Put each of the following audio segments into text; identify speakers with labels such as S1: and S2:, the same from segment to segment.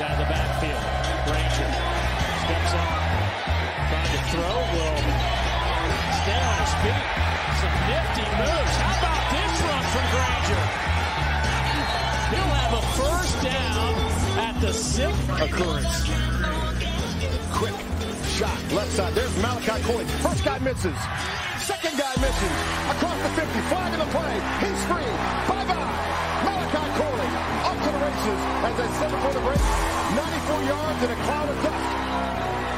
S1: Sides out of the backfield. Grainger steps up, trying to throw. Will stay on his feet. Some nifty moves. How about this run from Grainger? He'll have a first down at the sixth occurrence.
S2: Quick shot, left side. There's Malachi Corley. First guy misses. Second guy misses. Across the 50. Flag in the play. He's free. Bye-bye. Races. As I said before the break, 94 yards and a cloud of dust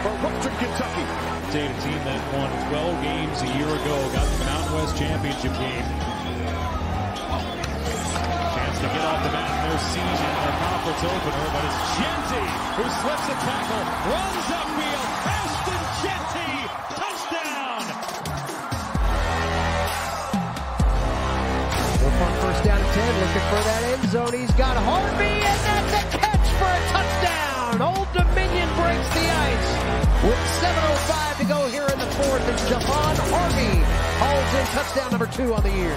S2: for Western Kentucky.
S1: Data team that won 12 games a year ago, got the Mountain West Championship game. Chance to get off the mat in their season, their conference opener, but it's Jeanty who slips a tackle, runs upfield.
S3: 10, looking for that end zone. He's got Harvey, and that's a catch for a touchdown. Old Dominion breaks the ice. With 7.05 to go here in the fourth, and Javon Harvey hauls in touchdown number two on the year.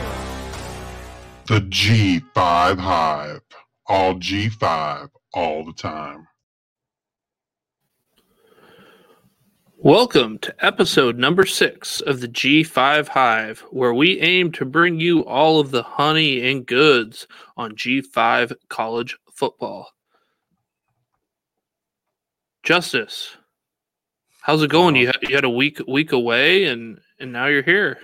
S4: The G5 Hive. All G5 all the time.
S5: Welcome to episode number six of the G5 Hive, where we aim to bring you all of the honey and goods on G5 college football. Justice, how's it going? You had, you had a week week away, and and now you're here.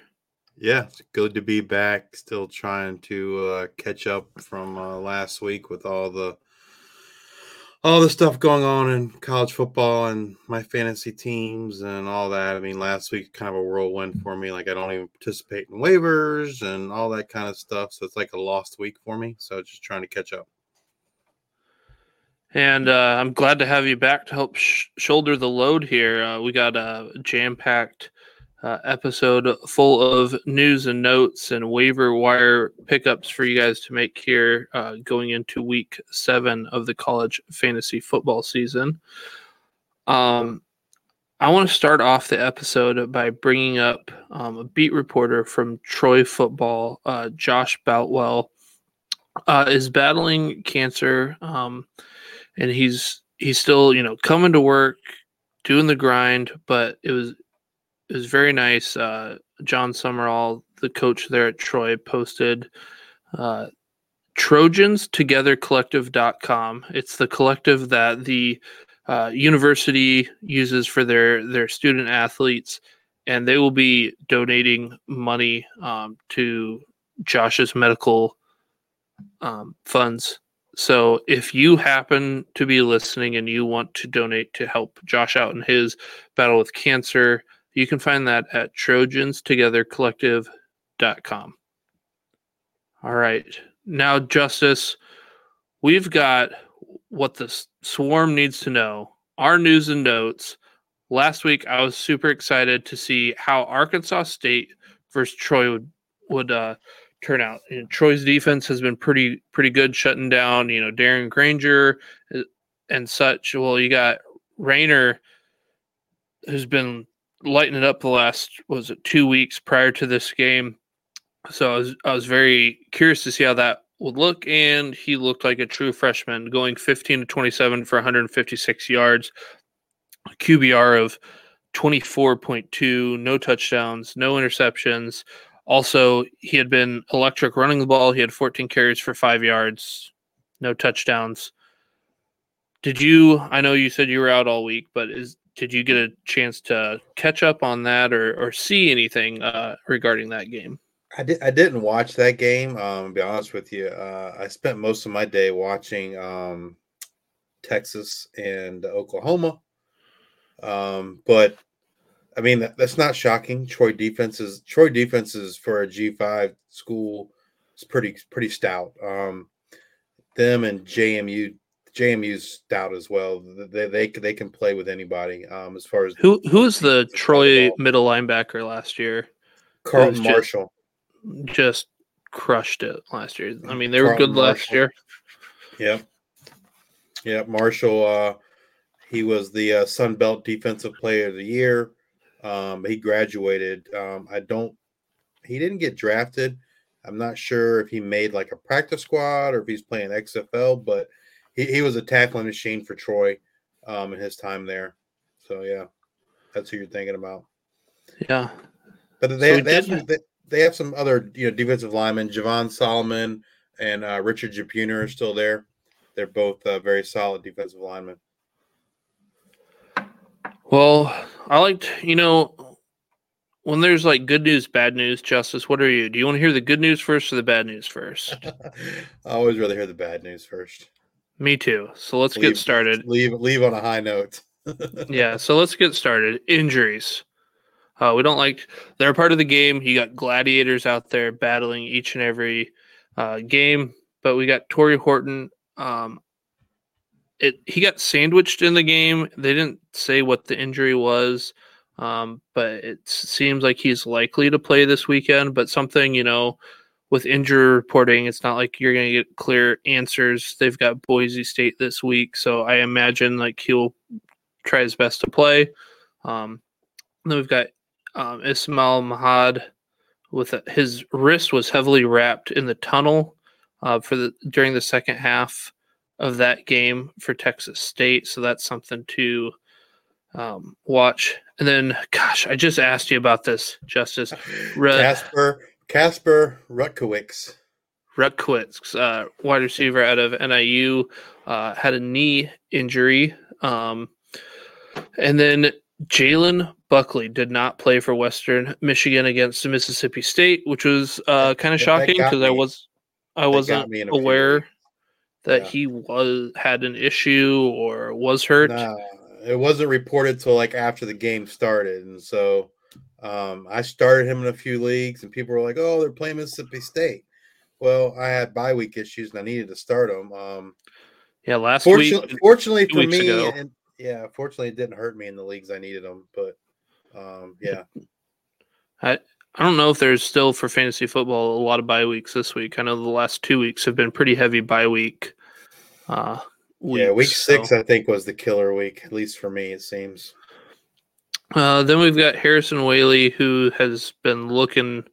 S6: Yeah, it's good to be back. Still trying to uh, catch up from uh, last week with all the all the stuff going on in college football and my fantasy teams and all that. I mean, last week kind of a whirlwind for me. Like I don't even participate in waivers and all that kind of stuff. So it's like a lost week for me. So just trying to catch up.
S5: And uh, I'm glad to have you back to help sh- shoulder the load here. Uh, we got a jam packed uh, episode full of news and notes and waiver wire pickups for you guys to make here uh, going into week seven of the college fantasy football season. Um, I want to start off the episode by bringing up um, a beat reporter from Troy football, uh, Josh Boutwell, uh, is battling cancer, um, and he's he's still you know coming to work, doing the grind, but it was it was very nice. Uh, Jon Sumrall, the coach there at Troy, posted uh, TrojansTogetherCollective.com. It's the collective that the uh, university uses for their their student athletes, and they will be donating money um, to Josh's medical um, funds. So if you happen to be listening and you want to donate to help Josh out in his battle with cancer, you can find that at trojanstogethercollective.com. All right. Now, Justice, we've got what the swarm needs to know our news and notes. Last week, I was super excited to see how Arkansas State versus Troy would, would uh, turn out. You know, Troy's defense has been pretty pretty good shutting down, you know, Darren Grainger uh, and such. Well, you got Raynor, who's been lighting it up the last was it two weeks prior to this game. So I was I was very curious to see how that would look, and he looked like a true freshman, going 15 to 27 for 156 yards, QBR of 24.2, no touchdowns, no interceptions. Also, he had been electric running the ball. He had 14 carries for five yards, no touchdowns. Did you? I know you said you were out all week, but is did you get a chance to catch up on that or, or see anything uh, regarding that game?
S6: I, I didn't watch that game. Um, be honest with you, uh, I spent most of my day watching um, Texas and Oklahoma. Um, but I mean, that, that's not shocking. Troy defenses, Troy defenses for a G five school is pretty pretty stout. Um, them and JMU JMU's stout as well. They they they can play with anybody. Um, as far as
S5: who who was the Troy middle linebacker last year?
S6: Carlton Martial
S5: just, just, crushed it last year. I mean, they Carlton were good Martial. last year.
S6: Yeah, Yeah, Marshall. Uh, he was the uh, Sun Belt Defensive Player of the Year. Um, he graduated. Um, I don't. He didn't get drafted. I'm not sure if he made like a practice squad or if he's playing XFL, but he, he was a tackling machine for Troy um, in his time there. So yeah, that's who you're thinking about.
S5: Yeah,
S6: But they,
S5: So
S6: they, have some, they, they have some other you know defensive linemen. Javon Solomon and uh, Richard Jibunor are still there. They're both uh, very solid defensive linemen.
S5: Well, I liked, you know, when there's like good news, bad news, Justice, what are you? Do you want to hear the good news first or the bad news first?
S6: I always rather hear the bad news first.
S5: Me too. So let's
S6: Leave-
S5: get started.
S6: Leave leave on a high note.
S5: Yeah, so let's get started. Injuries. Uh, we don't like, they're part of the game. You got gladiators out there battling each and every uh, game, but we got Tory Horton. Um, it he got sandwiched in the game. They didn't say what the injury was, um, but it seems like he's likely to play this weekend. But something you know, with injury reporting, it's not like you're going to get clear answers. They've got Boise State this week, so I imagine like he'll try his best to play. Um, then we've got um, Ismail Mahdi with a, his wrist was heavily wrapped in the tunnel uh, for the during the second half of that game for Texas State. So that's something to um, watch. And then, gosh, I just asked you about this, Justice. Re-
S6: Casper Casper Rutkowicz.
S5: Rutkowitz, uh, wide receiver out of NIU, uh, had a knee injury. Um, and then Jalen Buckley did not play for Western Michigan against Mississippi State, which was uh, kind of shocking because I was I wasn't
S6: me in a few
S5: aware that
S6: Yeah.
S5: he was had an issue or was hurt.
S6: Nah, it wasn't reported till like after the game started, and so um, I started him in a few leagues, and people were like, "Oh, they're playing Mississippi State." Well, I had bye week issues, and I needed to start him. Um,
S5: Yeah, last
S6: fortunately,
S5: week
S6: fortunately for me,
S5: ago.
S6: and yeah, fortunately, it didn't hurt me in the leagues I needed them. But um, yeah,
S5: I I don't know if there's still for fantasy football a lot of bye weeks this week. I know the last two weeks have been pretty heavy bye week. Uh,
S6: yeah, week
S5: weeks,
S6: six,
S5: so-
S6: I think, was the killer week, at least for me. It seems.
S5: Uh, then we've got Harrison Waylee, who has been looking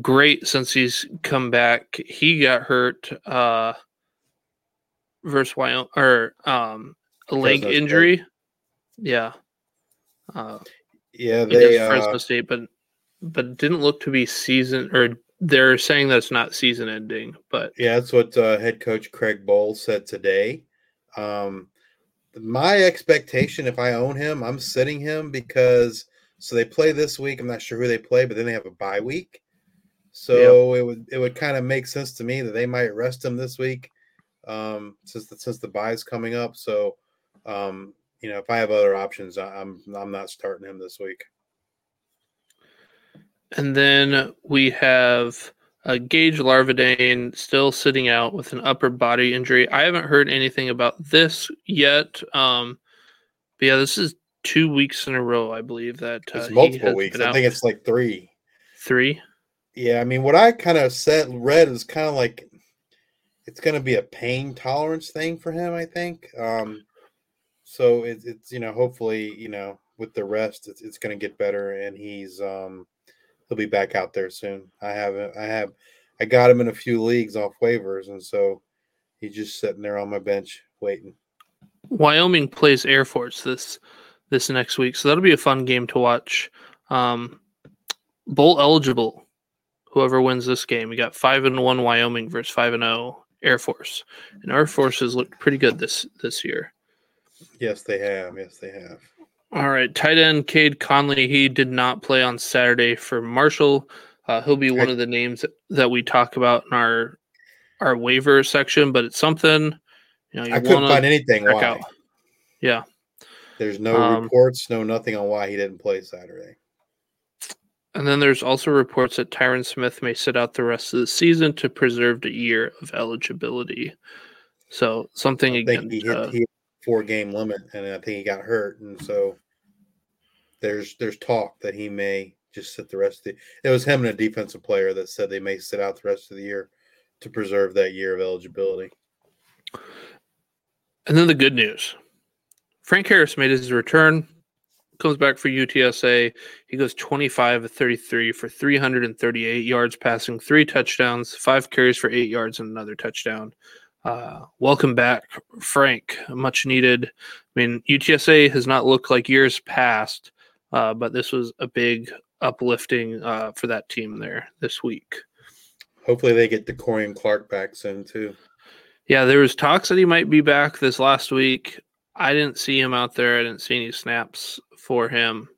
S5: great since he's come back. He got hurt uh, versus Wyoming, or um, a leg injury. Yeah. Uh,
S6: Yeah,
S5: he
S6: they
S5: Fresno
S6: uh,
S5: State, but but didn't look to be season, or they're saying that it's not season ending. But
S6: Yeah, that's what uh, head coach Craig Bowles said today. Um, my expectation, if I own him, I'm sitting him because so they play this week. I'm not sure who they play, but then they have a bye week. So it would it would kind of make sense to me that they might rest him this week, um, since the since the bye is coming up. So, um, you know, if I have other options, I'm I'm not starting him this week.
S5: And then we have uh, Gage Larvadain still sitting out with an upper body injury. I haven't heard anything about this yet. Um, but yeah, this is two weeks in a row, I believe that uh,
S6: It's multiple weeks. I think it's like three.
S5: three.
S6: Yeah, I mean, what I kind of said read is kind of like it's going to be a pain tolerance thing for him. I think. Um, so it, it's you know hopefully you know with the rest it's, it's going to get better and he's um he'll be back out there soon. I have I have I got him in a few leagues off waivers and so he's just sitting there on my bench waiting.
S5: Wyoming plays Air Force this this next week, so that'll be a fun game to watch. Um, bowl eligible. Whoever wins this game, we got five and one Wyoming versus five and zero Air Force, and Air Force has looked pretty good this this year.
S6: Yes, they have. Yes, they have.
S5: All right, tight end Cade Conley. He did not play on Saturday for Marshall. Uh, he'll be one of the names that we talk about in our our waiver section, but it's something you know you
S6: I couldn't find anything why.
S5: out. Yeah,
S6: There's no
S5: Um,
S6: reports, no nothing on why he didn't play Saturday.
S5: and then there's also reports that Tyron Smith may sit out the rest of the season to preserve the year of eligibility. So something again.
S6: he hit,
S5: uh,
S6: he hit four game limit, and I think he got hurt, and so there's there's talk that he may just sit the rest of the. It was him and a defensive player that said they may sit out the rest of the year to preserve that year of eligibility.
S5: And then the good news Frank Harris made his return, comes back for UTSA. He goes 25 of 33 for 338 yards passing, three touchdowns, five carries for eight yards, and another touchdown. Uh, welcome back, Frank. Much needed. I mean, UTSA has not looked like years past, uh, but this was a big uplifting uh, for that team there this week.
S6: Hopefully, they get De'Corian Clark back soon too.
S5: Yeah, there was talks that he might be back this last week. I didn't see him out there. I didn't see any snaps for him.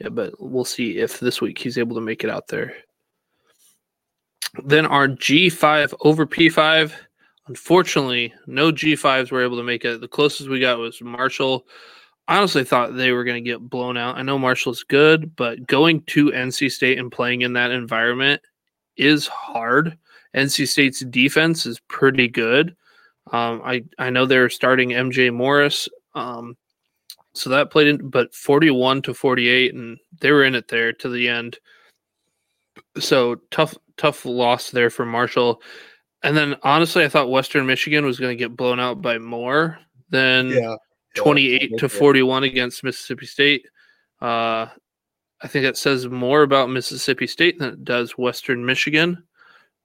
S5: Yeah, but we'll see if this week he's able to make it out there. Then our G5 over P5 Unfortunately, no G5s were able to make it. The closest we got was Marshall. Honestly thought they were going to get blown out. I know Marshall's good, but going to NC State and playing in that environment is hard. NC State's defense is pretty good. Um, I I know they're starting MJ Morris, um, so that played in, but forty-one to forty-eight, and they were in it there to the end. So tough, tough loss there for Marshall. And then honestly, I thought Western Michigan was going to get blown out by more than
S6: Yeah.
S5: 28 to 41 against Mississippi State. Uh, I think that says more about Mississippi State than it does Western Michigan.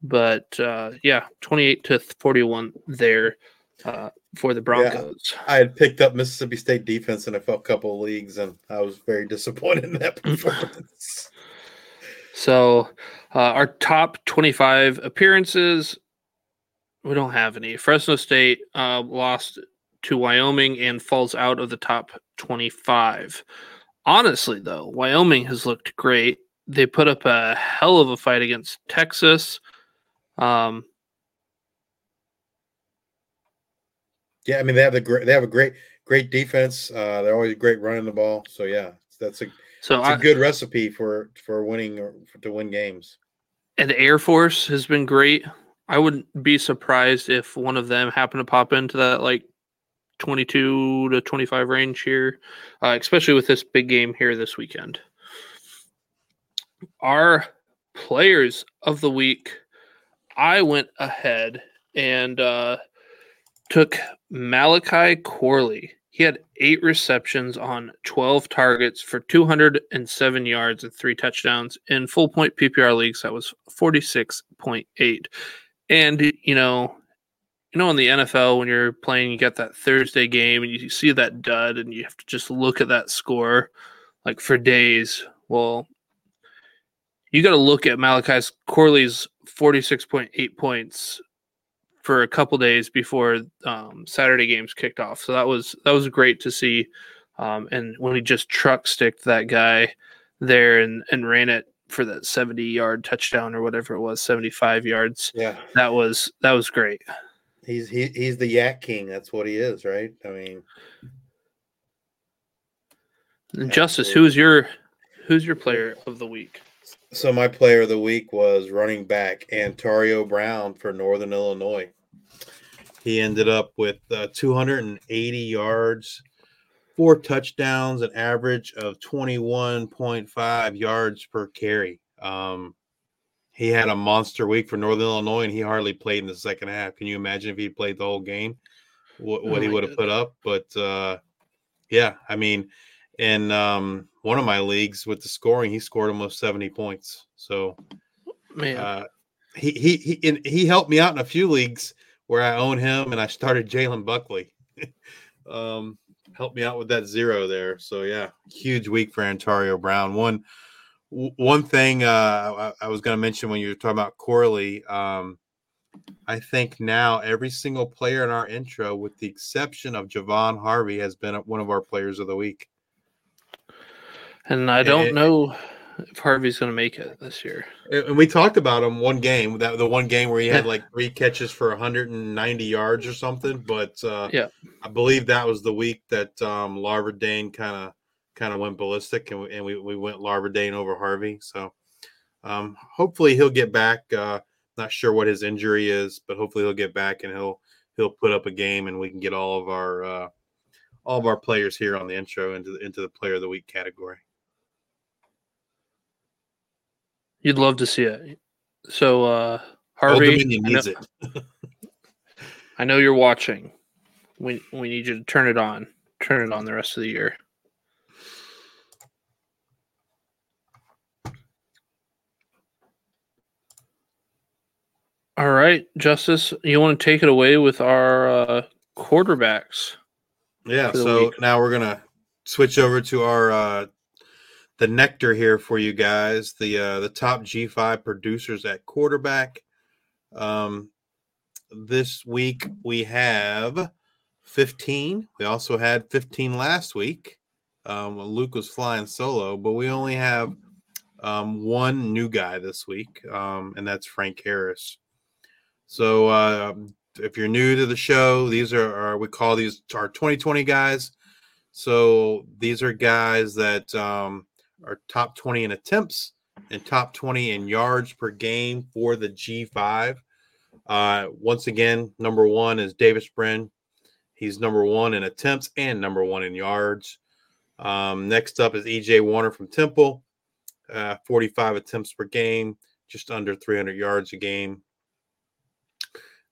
S5: But uh, yeah, 28 to 41 there uh, for the Broncos.
S6: I had picked up Mississippi State defense in a couple of leagues, and I was very disappointed in that performance.
S5: So uh, our top 25 appearances, we don't have any. Fresno State uh, lost to Wyoming and falls out of the top 25. Honestly, though, Wyoming has looked great. They put up a hell of a fight against Texas. Um,
S6: yeah, I mean they have the great they have a great great defense. Uh, they're always great running the ball. So yeah, that's a
S5: so
S6: a
S5: I,
S6: good recipe for for winning or for, to win games.
S5: and the Air Force has been great. I wouldn't be surprised if one of them happened to pop into that like 22 to 25 range here, uh, especially with this big game here this weekend. Our players of the week, I went ahead and uh, took Malachi Corley. He had eight receptions on 12 targets for 207 yards and three touchdowns. In full point PPR leagues, that was 46.8. And, you know, you know, in the NFL, when you're playing, you get that Thursday game and you see that dud and you have to just look at that score like for days. Well, you got to look at Malachi's Corley's 46.8 points for a couple days before um, Saturday games kicked off. So that was that was great to see. Um, and when he just truck sticked that guy there and and ran it for that 70 yard touchdown or whatever it was, 75 yards.
S6: Yeah,
S5: That was that was great.
S6: He's he, he's the YAC King. That's what he is, right? I mean,
S5: Justice,
S6: Absolutely.
S5: who's your who's your player of the week?
S6: so my player of the week was running back Antario Brown for Northern Illinois. He ended up with uh, 280 yards, four touchdowns, an average of 21.5 yards per carry. Um, he had a monster week for Northern Illinois, and he hardly played in the second half. Can you imagine if he played the whole game, what, what
S5: Oh
S6: he would have put up? But uh, yeah, I mean, in um, one of my leagues with the scoring, he scored almost 70 points. So
S5: Man,
S6: uh, he he he he helped me out in a few leagues where I own him, and I started Jalen Buckley. um, helped me out with that zero there. So yeah, huge week for Antario Brown. One one thing uh, I, I was going to mention when you were talking about Corley, um, I think now every single player in our intro, with the exception of Javon Harvey, has been one of our players of the week.
S5: and I don't know if Harvey's going to make it this year.
S6: And we talked about him one game, that the one game where he had like three catches for 190 yards or something. But uh,
S5: Yeah.
S6: I believe that was the week that um, Larvadain kind of kind of went ballistic, and we, and we, we went Larvadain over Harvey. So um, hopefully he'll get back. Uh, not sure what his injury is, but hopefully he'll get back and he'll he'll put up a game, and we can get all of our uh, all of our players here on the intro into the, into the player of the week category.
S5: You'd love to see it. So uh Harvey, I know,
S6: it.
S5: I know you're watching. We we need you to turn it on. Turn it on the rest of the year. All right, Justice, you want to take it away with our uh, quarterbacks?
S6: Yeah. So
S5: week.
S6: now we're gonna switch over to our uh, the nectar here for you guys. The uh, the top G5 producers at quarterback. Um, this week we have 15. We also had 15 last week. Um, when Luke was flying solo, but we only have um, one new guy this week, um, and that's Frank Harris. So uh, if you're new to the show, these are, we call these our 2020 guys. So these are guys that um, are top 20 in attempts and top 20 in yards per game for the G5. Uh, once again, number one is Davis Brin. He's number one in attempts and number one in yards. Um, next up is EJ Warner from Temple, uh, 45 attempts per game, just under 300 yards a game.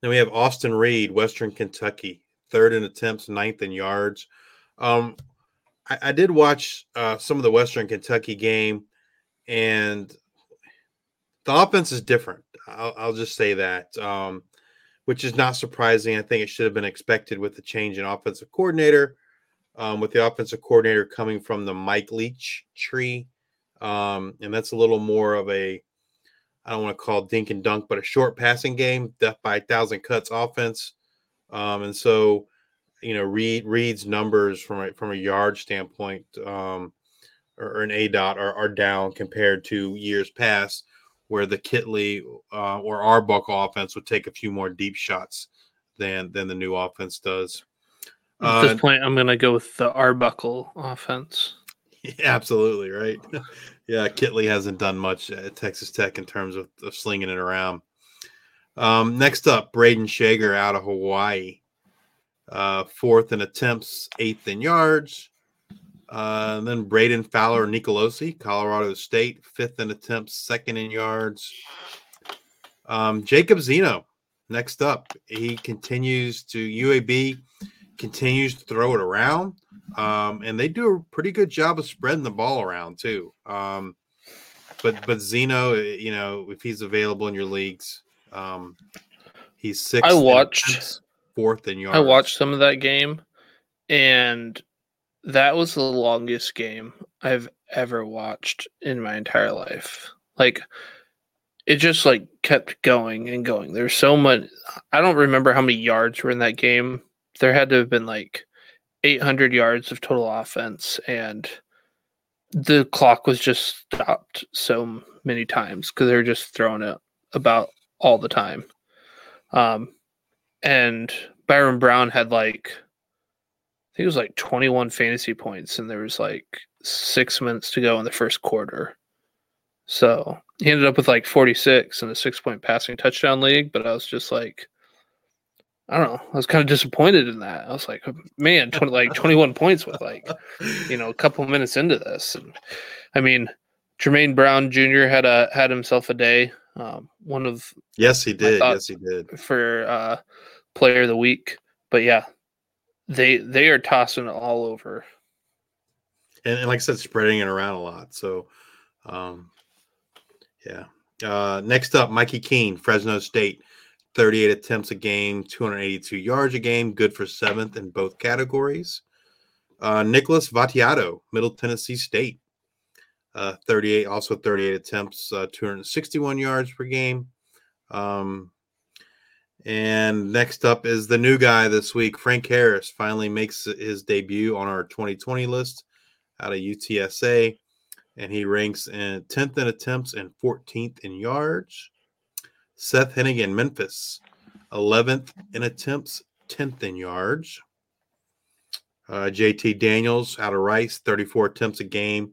S6: Then we have Austin Reed, Western Kentucky, third in attempts, ninth in yards. Um, I, I did watch uh, some of the Western Kentucky game, and the offense is different. I'll, I'll just say that, um, which is not surprising. I think it should have been expected with the change in offensive coordinator, um, with the offensive coordinator coming from the Mike Leach tree. Um, and that's a little more of a, I don't want to call dink and dunk, but a short passing game, death by a thousand cuts offense. Um, and so, you know, Reed Reed's numbers from a, from a yard standpoint um, or, or an aDOT are, are down compared to years past, where the Kittley uh, or Arbuckle offense would take a few more deep shots than than the new offense does.
S5: At
S6: Uh,
S5: this point, I'm going to go with the Arbuckle offense.
S6: absolutely right. yeah, Kittley hasn't done much at Texas Tech in terms of, of slinging it around. Um, next up, Brayden Schager out of Hawaii. Uh, fourth in attempts, eighth in yards. Uh, then Brayden Fowler Nicolosi, Colorado State, fifth in attempts, second in yards. Um, Jacob Zeno, next up, he continues to UAB continues to throw it around, um, and they do a pretty good job of spreading the ball around too. Um, but but Zeno, you know, if he's available in your leagues, um, he's sixth.
S5: I
S6: in
S5: watched-
S6: attempts, fourth in yards.
S5: I watched some of that game, and that was the longest game I've ever watched in my entire life. Like, it just like kept going and going. There's so much. I don't remember how many yards were in that game. There had to have been like 800 yards of total offense, and the clock was just stopped so many times because they were just throwing it about all the time. Um, and Byrum Brown had like I think it was like 21 fantasy points, and there was like six minutes to go in the first quarter. So he ended up with like 46 in a six point passing touchdown league, but I was just like, I don't know. I was kind of disappointed in that. I was like, man, 20, like 21 points with like, you know, a couple minutes into this. And I mean, Jermaine Brown Jr. had a had himself a day. Um, one of
S6: Yes, he did. yes, he did.
S5: for uh player of the week. But yeah, they they are tossing it all over.
S6: and, and like I said, spreading it around a lot. So, um, yeah. Uh, next up, Mikey Keene, Fresno State, 38 attempts a game, 282 yards a game, good for seventh in both categories. Uh, Nicholas Vattiato, Middle Tennessee State, uh, 38, also 38 attempts, uh, 261 yards per game. Um, and next up is the new guy this week, Frank Harris, finally makes his debut on our 2020 list out of UTSA, and he ranks in 10th in attempts and 14th in yards. Seth Henigan, Memphis, 11th in attempts, 10th in yards. Uh, JT Daniels out of Rice, 34 attempts a game,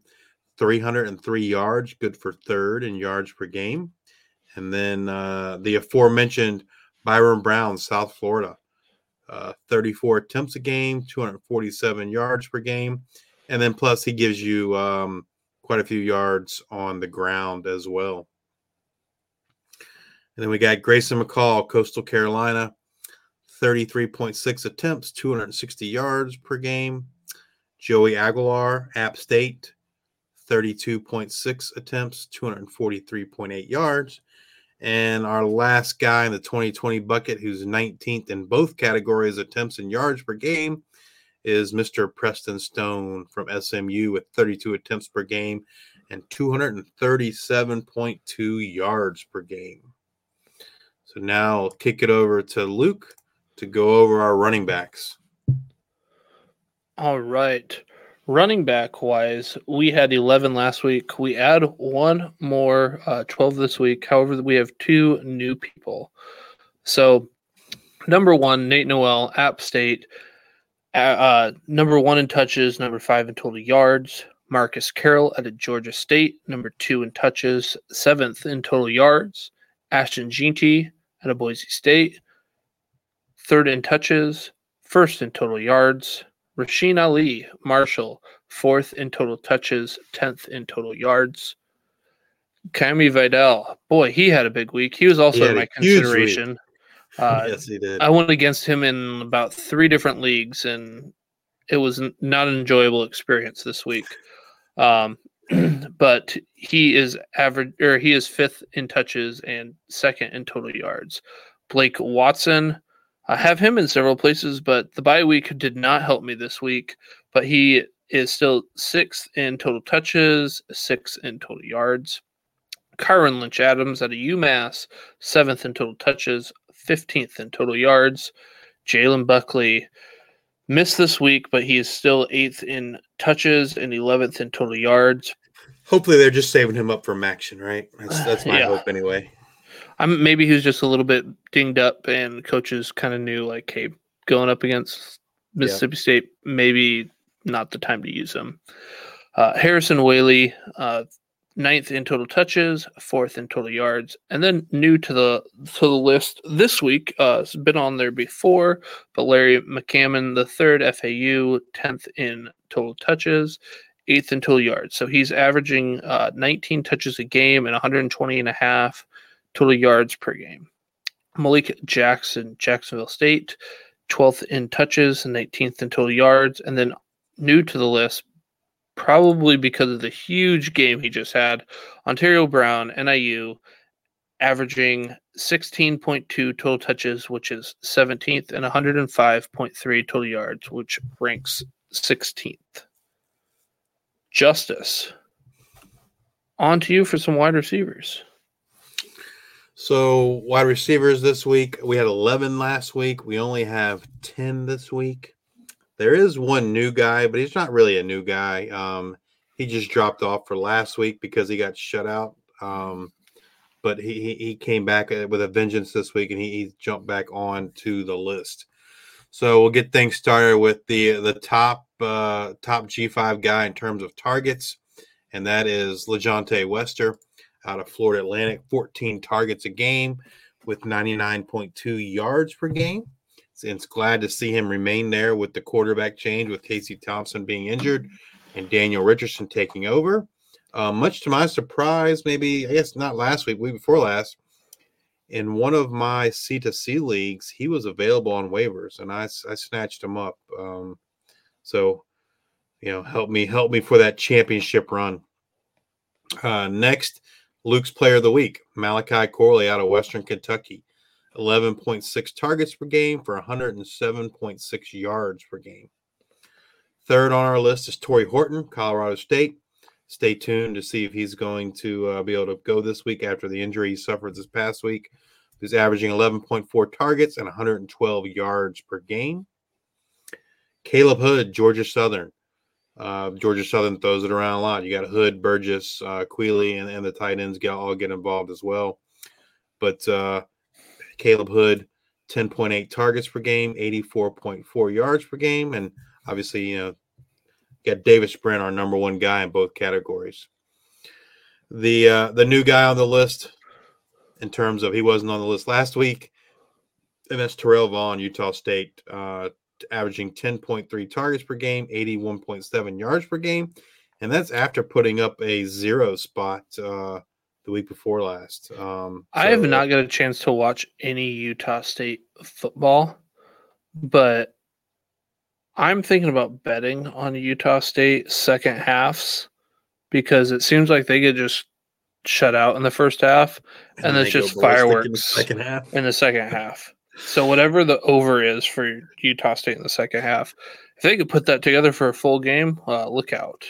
S6: 303 yards, good for third in yards per game. And then uh, the aforementioned Byrum Brown, South Florida, uh, 34 attempts a game, 247 yards per game. And then plus he gives you um, quite a few yards on the ground as well. And then we got Grayson McCall, Coastal Carolina, 33.6 attempts, 260 yards per game. Joey Aguilar, App State, 32.6 attempts, 243.8 yards. And our last guy in the 2020 bucket, who's 19th in both categories, attempts and yards per game, is Mr. Preston Stone from SMU with 32 attempts per game and 237.2 yards per game. So now I'll kick it over to Luke to go over our running backs.
S5: All right. Running back wise, we had 11 last week. We add one more, uh, 12 this week. However, we have two new people. So, number one, Nate Noel, App State, uh, number one in touches, number five in total yards. Marcus Carroll at Georgia State, number two in touches, seventh in total yards. Ashton Jeanty at a Boise State, third in touches, first in total yards. Rasheen Ali, Marshall, fourth in total touches, 10th in total yards. Kimani Vidal, boy, he had a big week. He was also
S6: He
S5: in my consideration. Uh,
S6: yes, he did.
S5: I went against him in about three different leagues, and it was not an enjoyable experience this week. Um, but he is average, or he is fifth in touches and second in total yards. Blake Watson, I have him in several places, but the bye week did not help me this week. But he is still sixth in total touches, sixth in total yards. Kay'Ron Lynch Adams at a UMass, seventh in total touches, 15th in total yards. Jalen Buckley missed this week, but he is still eighth in touches and 11th in total yards.
S6: Hopefully, they're just saving him up for action, right? That's that's my
S5: Yeah.
S6: hope anyway.
S5: I'm maybe he was just a little bit dinged up, and coaches kind of knew like, hey, going up against Mississippi State, maybe not the time to use him. Uh, Harrison Waylee, uh, ninth in total touches, fourth in total yards, and then new to the to the list this week. Uh, has been on there before, but Larry McCammon, the third FAU, tenth in total touches, eighth in total yards. So he's averaging uh, 19 touches a game and 120 and a half total yards per game. Malik Jackson, Jacksonville State, 12th in touches and 19th in total yards. And then new to the list, probably because of the huge game he just had, Antario Brown, NIU, averaging 16.2 total touches, which is 17th, and 105.3 total yards, which ranks 16th. Justice. On to you for some wide receivers.
S6: So, wide receivers this week, we had 11 last week. We only have 10 this week. There is one new guy, but he's not really a new guy. Um, he just dropped off for last week because he got shut out. Um, but he, he he came back uh, with a vengeance this week, and he, he jumped back on to the list. So we'll get things started with the the top uh, top G five guy in terms of targets, and that is LaJohntay Wester out of Florida Atlantic, 14 targets a game with 99.2 yards per game. It's glad to see him remain there with the quarterback change with Casey Thompson being injured and Daniel Richardson taking over. Uh, much to my surprise, maybe I guess not last week, week before last, in one of my C to C leagues, he was available on waivers, and I, I snatched him up. Um, so, you know, help me help me for that championship run. Uh, next, Luke's Player of the Week, Malachi Corley out of Western Kentucky, 11.6 targets per game for 107.6 yards per game. Third on our list is Tory Horton, Colorado State. Stay tuned to see if he's going to uh, be able to go this week after the injury he suffered this past week. He's averaging 11.4 targets and 112 yards per game. Caleb Hood, Georgia Southern. Uh, Georgia Southern throws it around a lot. You got Hood, Burgess, uh, Queeley, and, and the tight ends get all get involved as well. But uh, Caleb Hood, 10.8 targets per game, 84.4 yards per game, and obviously, you know, got Davis Brin, our number one guy in both categories. The uh, the new guy on the list, in terms of he wasn't on the list last week, and that's Terrell Vaughn, Utah State, uh, averaging 10.3 targets per game, 81.7 yards per game, and that's after putting up a zero spot uh, the week before last. Um,
S5: I have
S6: so-
S5: not got a chance to watch any Utah State football, but I'm thinking about betting on Utah State second halves because it seems like they could just shut out in the first half, and,
S6: then
S5: it's just
S6: ballistic in the
S5: fireworks
S6: second half.
S5: in the second half. So whatever the over is for Utah State in the second half, if they could put that together for a full game, uh, look out.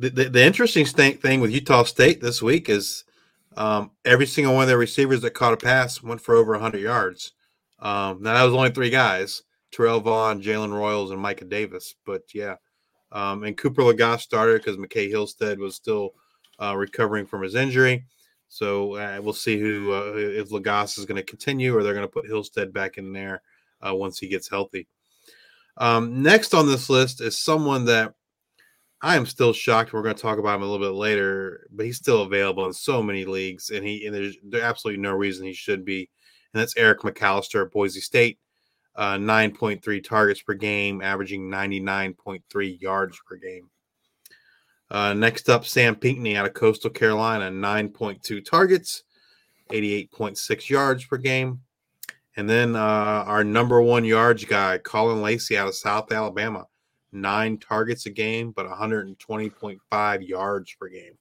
S6: The, the, interesting thing, thing with Utah State this week is um, every single one of their receivers that caught a pass went for over 100 yards. Um, now, that was only three guys Terrell Vaughn, Jalen Royals, and Micah Davis. But yeah, um, and Cooper Legas started because McCae Hillstead was still uh, recovering from his injury. So uh, we'll see who uh, if Legas is going to continue or they're going to put Hillstead back in there uh, once he gets healthy. Um, next on this list is someone that I am still shocked. We're going to talk about him a little bit later, but he's still available in so many leagues, and he and there's, there's absolutely no reason he should be. And that's Eric McAlister at Boise State, uh, 9.3 targets per game, averaging 99.3 yards per game. Uh, next up, Sam Pinckney out of Coastal Carolina, 9.2 targets, 88.6 yards per game. And then uh, our number one yards guy, Caullin Lacy out of South Alabama, nine targets a game, but 120.5 yards per game.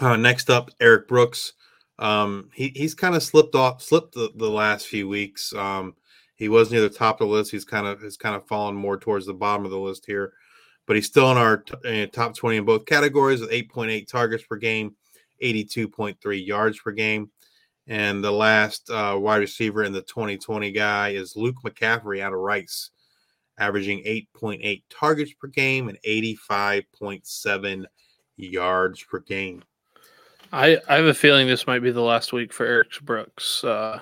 S6: Uh, next up, Eric Brooks. Um, he, he's kind of slipped off, slipped the, the last few weeks. Um, he was near the top of the list. He's kind of has kind of fallen more towards the bottom of the list here, but he's still in our t- top 20 in both categories with 8.8 targets per game, 82.3 yards per game. And the last uh, wide receiver in the 2020 guy is Luke McCaffrey out of Rice, averaging 8.8 targets per game and 85.7 yards per game.
S5: I, I have a feeling this might be the last week for Eric Brooks uh,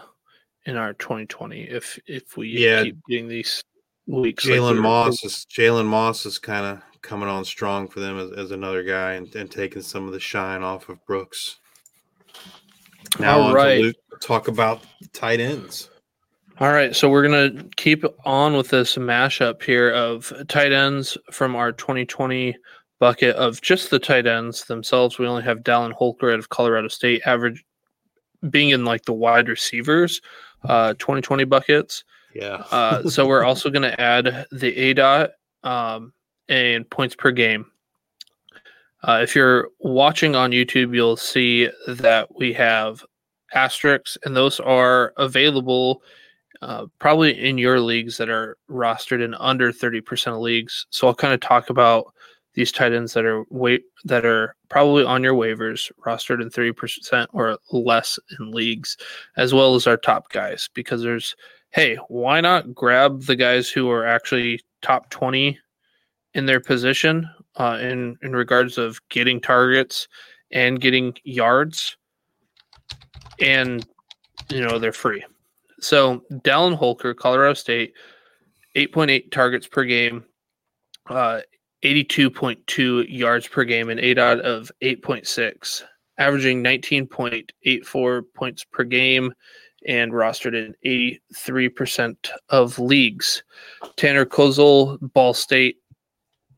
S5: in our 2020 if if we
S6: Yeah.
S5: keep getting these weeks. like
S6: Jalen
S5: we
S6: Moss is Jalen Moss is kind of coming on strong for them as, as another guy and, and taking some of the shine off of Brooks. Now
S5: All
S6: on
S5: right.
S6: to Luke, talk about tight ends.
S5: All right, so we're gonna keep on with this mashup here of tight ends from our 2020 bucket of just the tight ends themselves. We only have Dallin Holker out of Colorado State, average being in like the wide receivers, uh, 2020 buckets.
S6: Yeah.
S5: Uh, so we're also going to add the aDOT um, and points per game. Uh, if you're watching on YouTube, you'll see that we have asterisks, and those are available uh, probably in your leagues that are rostered in under 30% of leagues. So I'll kind of talk about these tight ends that are wait that are probably on your waivers, rostered in 30% or less in leagues, as well as our top guys, because there's hey, why not grab the guys who are actually top 20 in their position uh, in, in regards of getting targets and getting yards? And, you know, they're free. So, Dallin Holker, Colorado State, 8.8 targets per game, uh, 82.2 yards per game, and aDOT of 8.6, averaging 19.84 points per game and rostered in 83% of leagues. Tanner Koziol, Ball State,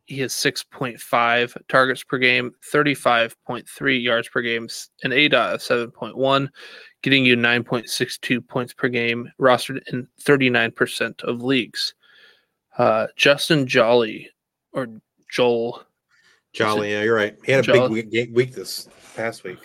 S5: he has 6.5 targets per game, 35.3 yards per game, and aDOT of 7.1, getting you 9.62 points per game, rostered in 39% of leagues. Uh, Justin Jolly, or Joel,
S6: Jolly, yeah, you're right. He had a
S5: Jolly.
S6: big week, week this past week.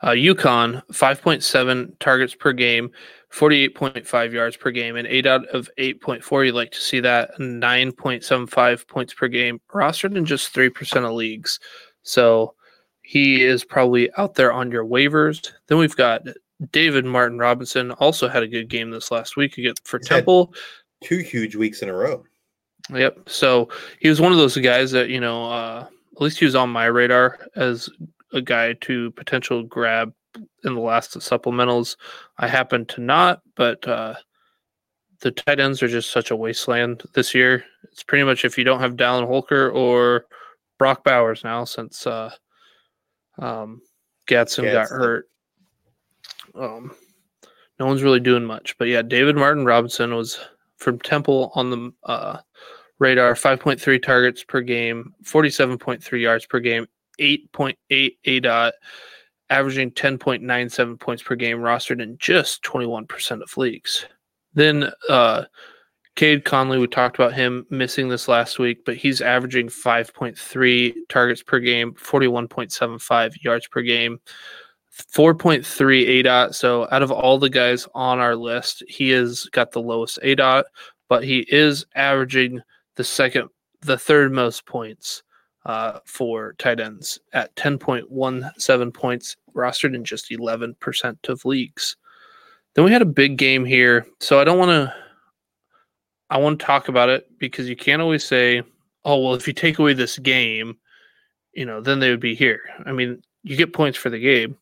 S5: Uh, UConn, 5.7 targets per game, 48.5 yards per game, and aDOT of 8.4. You'd like to see that. 9.75 points per game, rostered in just 3% of leagues. So he is probably out there on your waivers. Then we've got David Martin Robinson, also had a good game this last week again for
S6: He's
S5: Temple.
S6: Two huge weeks in a row.
S5: Yep. So he was one of those guys that, you know, uh, at least he was on my radar as a guy to potential grab in the last supplementals. I happen to not, but uh, the tight ends are just such a wasteland this year. It's pretty much if you don't have Dallin Holker or Brock Bowers now, since uh, um, Gatson got hurt. Um, no one's really doing much, but yeah, David Martin Robinson was from Temple on the uh, radar 5.3 targets per game 47.3 yards per game 8.8 aDOT averaging 10.97 points per game rostered in just 21% of leagues. Then uh Cade Conley, we talked about him missing this last week, but he's averaging 5.3 targets per game, 41.75 yards per game, 4.3 ADOT. So out of all the guys on our list, he has got the lowest ADOT, but he is averaging the second, the third most points uh, for tight ends at 10.17 points, rostered in just 11% of leagues. Then we had a big game here. So I don't want to I want to talk about it because you can't always say, "Oh, well, if you take away this game, you know, then they would be here." I mean, you get points for the game.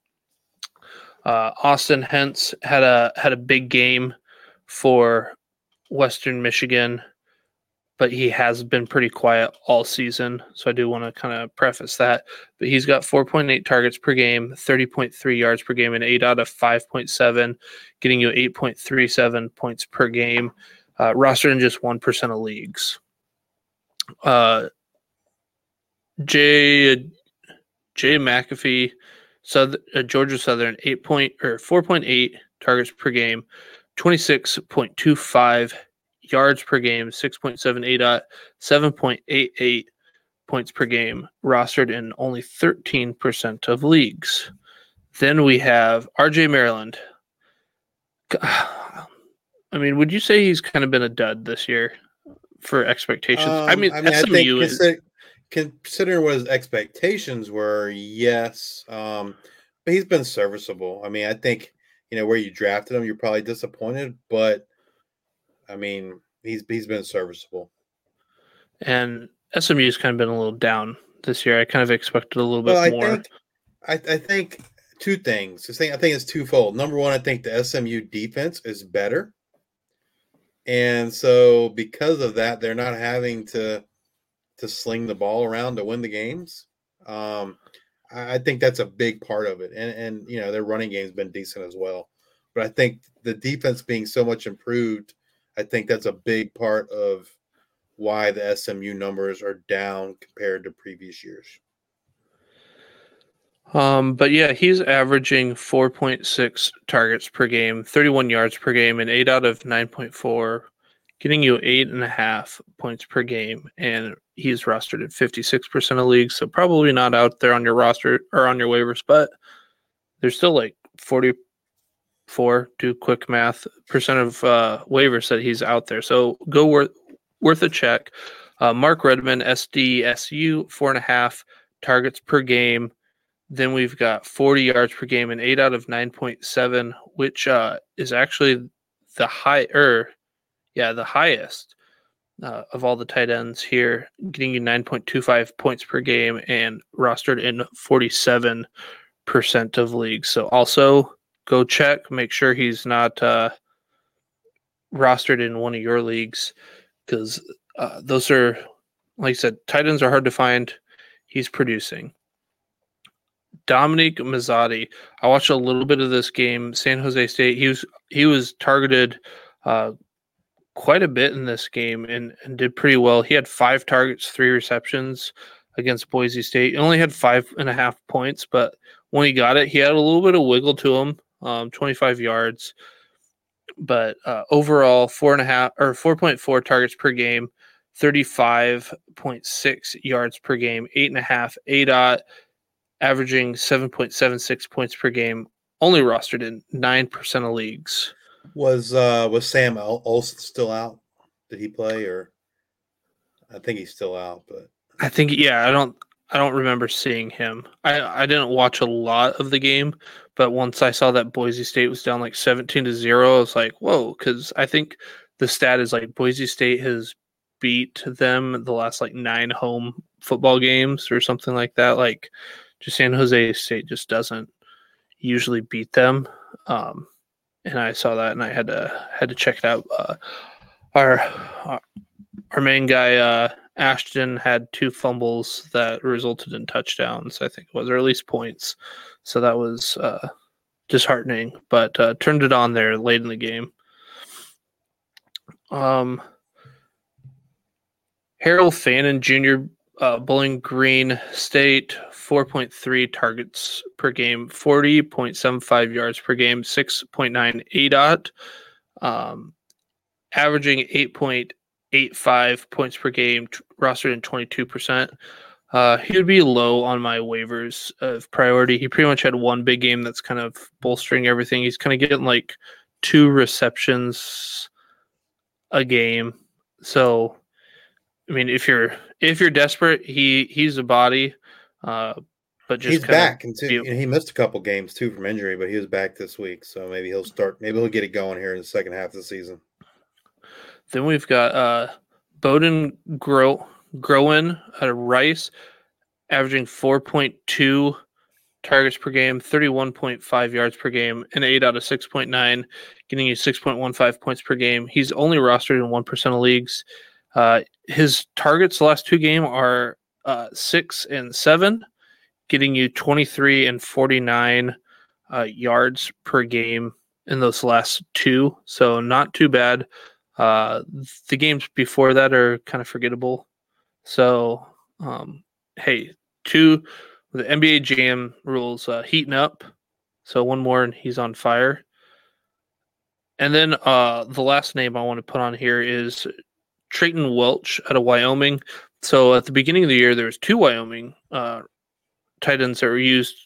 S5: Uh, Austin Hence had a had a big game for Western Michigan, but he has been pretty quiet all season. So I do want to kind of preface that. But he's got 4.8 targets per game, 30.3 yards per game, and 8 out of 5.7, getting you 8.37 points per game uh, rostered in just 1% of leagues. Uh, Jay, Jay McAfee, South, uh, Georgia Southern, 8 point or 4.8 targets per game, 26.25 yards per game, 6.78 dot, 7.88 points per game, rostered in only 13% of leagues. Then we have RJ Maryland. I mean, would you say he's kind of been a dud this year for expectations? Um, I mean, I mean, SMU I think
S6: is considering what his expectations were, yes. Um, but he's been serviceable. I mean, I think you know where you drafted him, you're probably disappointed, but I mean, he's he's been serviceable.
S5: And SMU's kind of been a little down this year. I kind of expected a little bit well, I more.
S6: Think, I, I think two things. I think I think it's twofold. Number one, I think the SMU defense is better. And so because of that, they're not having to to sling the ball around to win the games. Um, I think that's a big part of it. And and you know, their running game's been decent as well. But I think the defense being so much improved, I think that's a big part of why the SMU numbers are down compared to previous years.
S5: Um, but yeah, he's averaging 4.6 targets per game, 31 yards per game, and eight out of 9.4, getting you eight and a half points per game. And he's rostered at 56% of leagues, so probably not out there on your roster or on your waivers, but there's still like 44, do quick math, percent of uh, waivers that he's out there. So go worth worth a check. Uh, Mark Redman, SDSU, four and a half targets per game. Then we've got 40 yards per game and eight out of 9.7, which uh, is actually the high or er, yeah, the highest uh, of all the tight ends here, getting you 9.25 points per game and rostered in 47% of leagues. So also go check, make sure he's not uh, rostered in one of your leagues because uh, those are, like I said, tight ends are hard to find. He's producing. Dominique Mazotti. I watched a little bit of this game. San Jose State. He was he was targeted uh, quite a bit in this game and, and did pretty well. He had five targets, three receptions against Boise State. He only had five and a half points, but when he got it, he had a little bit of wiggle to him. Um, 25 yards, but uh, overall four and a half or 4.4 targets per game, 35.6 yards per game, eight and a half ADOT, averaging 7.76 points per game, only rostered in 9% of leagues.
S6: Was uh was Sam Olsen still out? Did he play or I think he's still out, but
S5: I think yeah, I don't I don't remember seeing him. I I didn't watch a lot of the game, but once I saw that Boise State was down like 17 to 0, I was like, "Whoa," cuz I think the stat is like Boise State has beat them the last like 9 home football games or something like that. Like just San Jose State just doesn't usually beat them. Um, and I saw that and I had to had to check it out. Uh, our our main guy uh, Ashton had two fumbles that resulted in touchdowns. I think it was or at least points. So that was uh, disheartening, but uh, turned it on there late in the game. Um, Harold Fannin Jr. Uh, Bowling Green State 4.3 targets per game, 40.75 yards per game, 6.9 ADOT. Um, averaging 8.85 points per game, t- rostered in 22%. Uh, he would be low on my waivers of priority. He pretty much had one big game that's kind of bolstering everything. He's kind of getting like two receptions a game. So, I mean, if you're if you're desperate, he he's a body. Uh, but just
S6: he's back, and
S5: be-
S6: he missed a couple games too from injury, but he was back this week, so maybe he'll start. Maybe he'll get it going here in the second half of the season.
S5: Then we've got uh, Boden Grow Groen out of Rice, averaging 4.2 targets per game, 31.5 yards per game, and 8 out of 6.9, getting you 6.15 points per game. He's only rostered in 1% of leagues. Uh, his targets the last two game are uh, 6 and 7, getting you 23 and 49 uh, yards per game in those last two. So not too bad. Uh, the games before that are kind of forgettable. So, um, hey, two the NBA Jam rules uh, heating up. So one more and he's on fire. And then uh, the last name I want to put on here is Treyton Welch out of Wyoming. So at the beginning of the year, there was two Wyoming uh, tight ends that were used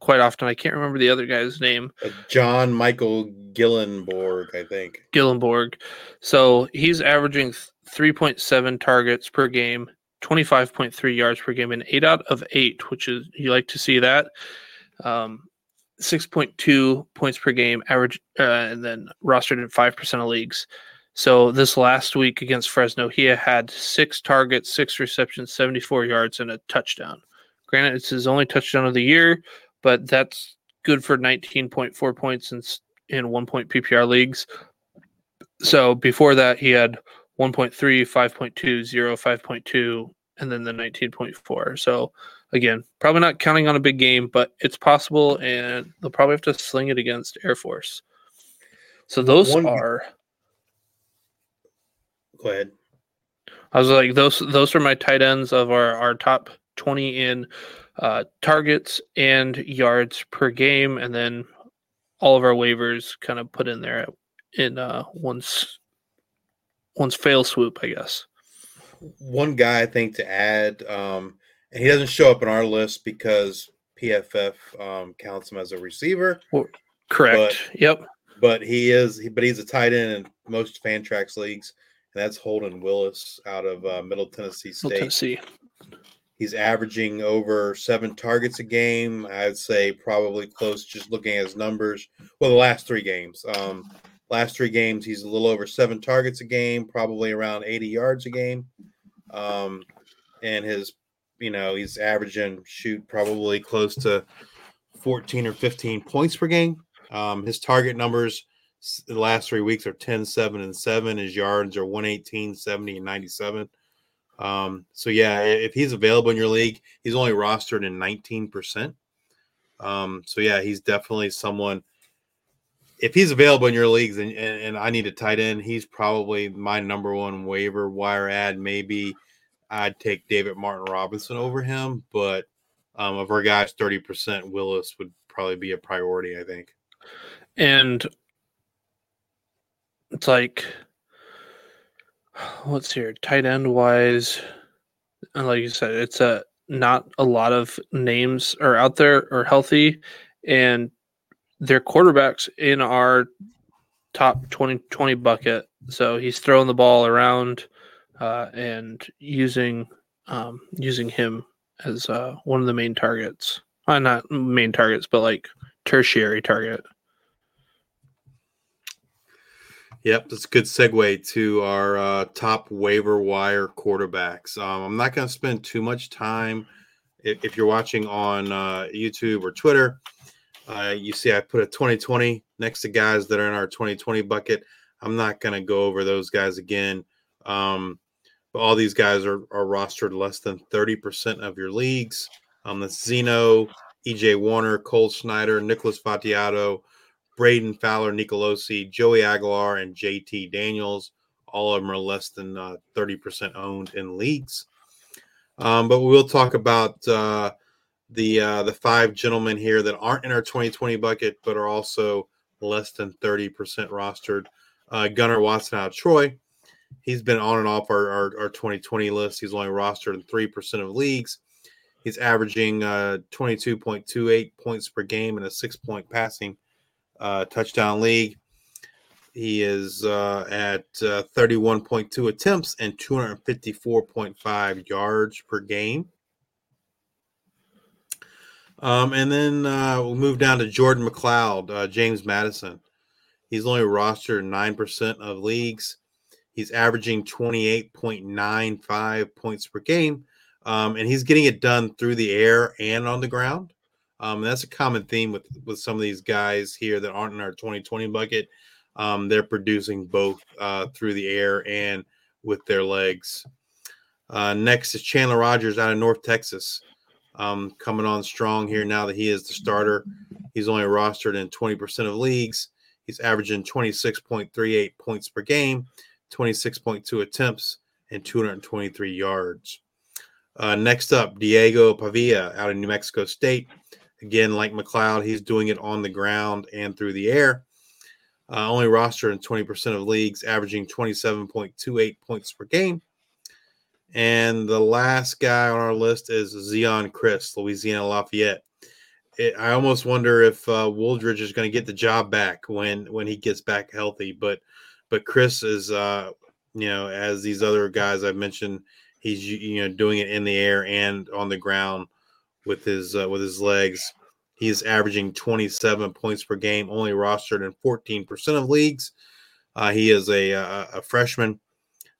S5: quite often. I can't remember the other guy's name.
S6: Uh, John Michael Gyllenborg, I think.
S5: Gyllenborg. So he's averaging 3.7 targets per game, 25.3 yards per game, and eight out of eight, which is you like to see that. Um, 6.2 points per game, average, uh, and then rostered in 5% of leagues. So this last week against Fresno, he had six targets, six receptions, 74 yards, and a touchdown. Granted, it's his only touchdown of the year, but that's good for 19.4 points in, in one point PPR leagues. So before that, he had 1.3, 5.2, 0, 5.2, and then the 19.4. So again, probably not counting on a big game, but it's possible, and they'll probably have to sling it against Air Force. So those
S6: One-
S5: are.
S6: Go ahead.
S5: I was like, those those are my tight ends of our, our top 20 in uh, targets and yards per game, and then all of our waivers kind of put in there in uh, one's one's fail swoop, I guess.
S6: One guy I think to add, um, and he doesn't show up in our list because PFF um, counts him as a receiver,
S5: Correct. But, yep.
S6: but he is. But he's a tight end in most Fantrax leagues, that's Holden Willis out of uh, Middle Tennessee
S5: Middle
S6: State.
S5: Tennessee.
S6: He's averaging over seven targets a game. I'd say probably close just looking at his numbers. Well, the last three games. Um, last three games, he's a little over seven targets a game, probably around 80 yards a game. Um, and his, you know, he's averaging shoot probably close to 14 or 15 points per game. Um, his target numbers the last three weeks are 10, 7, and 7. His yards are 118, 70, and 97. Um, so yeah, if he's available in your league, he's only rostered in 19%. Um, so yeah, he's definitely someone. If he's available in your leagues and, and, and I need a tight end, he's probably my number one waiver wire ad. Maybe I'd take David Martin Robinson over him, but um, of our guys, 30% Willis would probably be a priority, I think.
S5: And it's like, what's here? Tight end wise, and like you said, it's a not a lot of names are out there or healthy, and they're quarterbacks in our top 20, 20 bucket. So he's throwing the ball around uh, and using um, using him as uh, one of the main targets. Not main targets, but like tertiary target.
S6: Yep, that's a good segue to our uh, top waiver wire quarterbacks. Um, I'm not going to spend too much time. If, if you're watching on uh, YouTube or Twitter, uh, you see I put a 2020 next to guys that are in our 2020 bucket. I'm not going to go over those guys again. Um, but all these guys are, are rostered less than 30% of your leagues. Um, that's Zeno, EJ Warner, Cole Snyder, Nicholas Vattiato, Brayden Fowler, Nicolosi, Joey Aguilar, and JT Daniels. All of them are less than uh, 30% owned in leagues. Um, but we'll talk about uh, the uh, the five gentlemen here that aren't in our 2020 bucket, but are also less than 30% rostered. Uh, Gunnar Watson out of Troy. He's been on and off our, our, our 2020 list. He's only rostered in 3% of leagues. He's averaging uh, 22.28 points per game and a six point passing uh, touchdown league. He is uh, at uh, 31.2 attempts and 254.5 yards per game. Um, and then uh, we'll move down to Jordan McCloud, uh, James Madison. He's only rostered 9% of leagues. He's averaging 28.95 points per game. Um, and he's getting it done through the air and on the ground. Um, that's a common theme with, with some of these guys here that aren't in our 2020 bucket. Um, they're producing both uh, through the air and with their legs. Uh, next is Chandler Rogers out of North Texas um, coming on strong here now that he is the starter. He's only rostered in 20% of leagues. He's averaging 26.38 points per game, 26.2 attempts, and 223 yards. Uh, next up, Diego Pavia out of New Mexico State. Again, like McCloud, he's doing it on the ground and through the air. Uh, only roster in 20% of leagues, averaging 27.28 points per game, and the last guy on our list is Zeon Chriss, Louisiana Lafayette. It, I almost wonder if uh, Wooldridge is going to get the job back when when he gets back healthy. But but Chriss is, uh, you know, as these other guys I've mentioned, he's you know doing it in the air and on the ground with his uh, with his legs. He's averaging 27 points per game, only rostered in 14% of leagues. Uh, he is a, a, a freshman.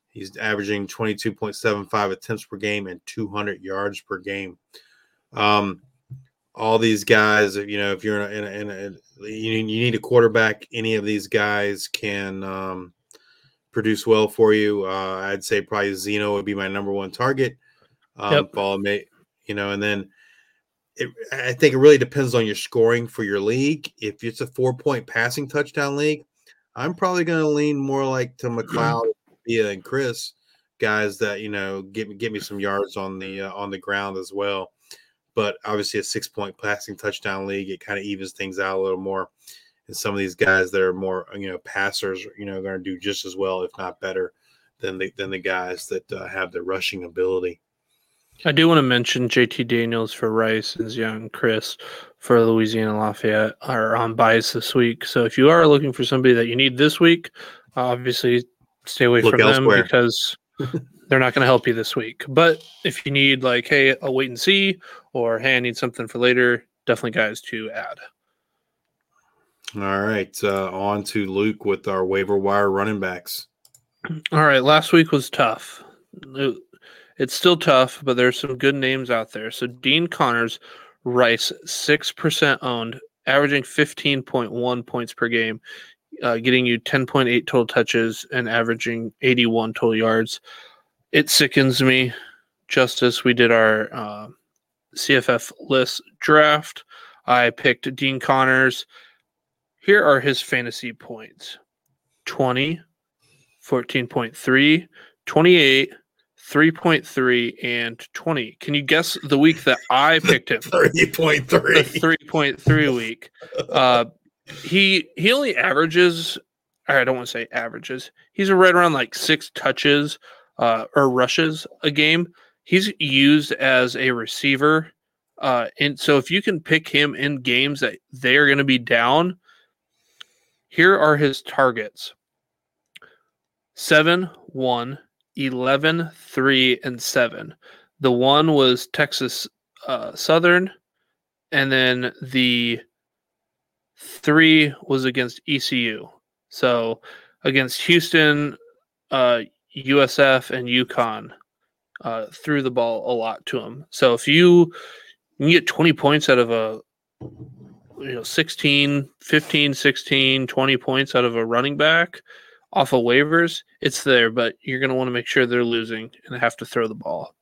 S6: He's averaging 22.75 attempts per game and 200 yards per game. Um, all these guys, you know, if you're in a, in a, in a you, you need a quarterback, any of these guys can um, produce well for you. Uh, I'd say probably Zeno would be my number one target. Um, yep. Follow me, you know, and then it, I think it really depends on your scoring for your league. If it's a four point passing touchdown league, I'm probably going to lean more like to McCloud Pavia and Chriss, guys that you know get me get me some yards on the uh, on the ground as well. But obviously, a six point passing touchdown league, it kind of evens things out a little more. And some of these guys that are more you know passers, you know, going to do just as well, if not better, than the than the guys that uh, have the rushing ability.
S5: I do want to mention JT Daniels for Rice and Zeon Chriss for Louisiana Lafayette are on bias this week. So if you are looking for somebody that you need this week, obviously stay away Look from elsewhere. them because they're not going to help you this week. But if you need like, hey, I'll wait and see, or hey, I need something for later, definitely guys to add.
S6: All right, uh, on to Luke with our waiver wire running backs.
S5: All right, last week was tough. It's still tough, but there's some good names out there. So Dean Connors, Rice, six percent owned, averaging fifteen point one points per game uh, getting you 10.8 total touches and averaging 81 total yards. It sickens me. Justice, we did our uh, CFF list draft. I picked Dean Connors. Here are his fantasy points 20, 14.3, 28, 3.3 and 20. Can you guess the week that I picked him?
S6: 3.3.
S5: The 3.3 week. Uh, he he only averages I don't want to say averages. He's right around like six touches uh, or rushes a game. He's used as a receiver. Uh, and so if you can pick him in games that they're going to be down, here are his targets 7, 1, 11, 3, and 7. The one was Texas uh, Southern, and then the Three was against ECU. So against Houston, uh, USF, and UConn, uh, threw the ball a lot to him. So if you, you get 20 points out of a you know 16 15 16 20 points out of a running back off of waivers it's there but you're going to want to make sure they're losing and have to throw the ball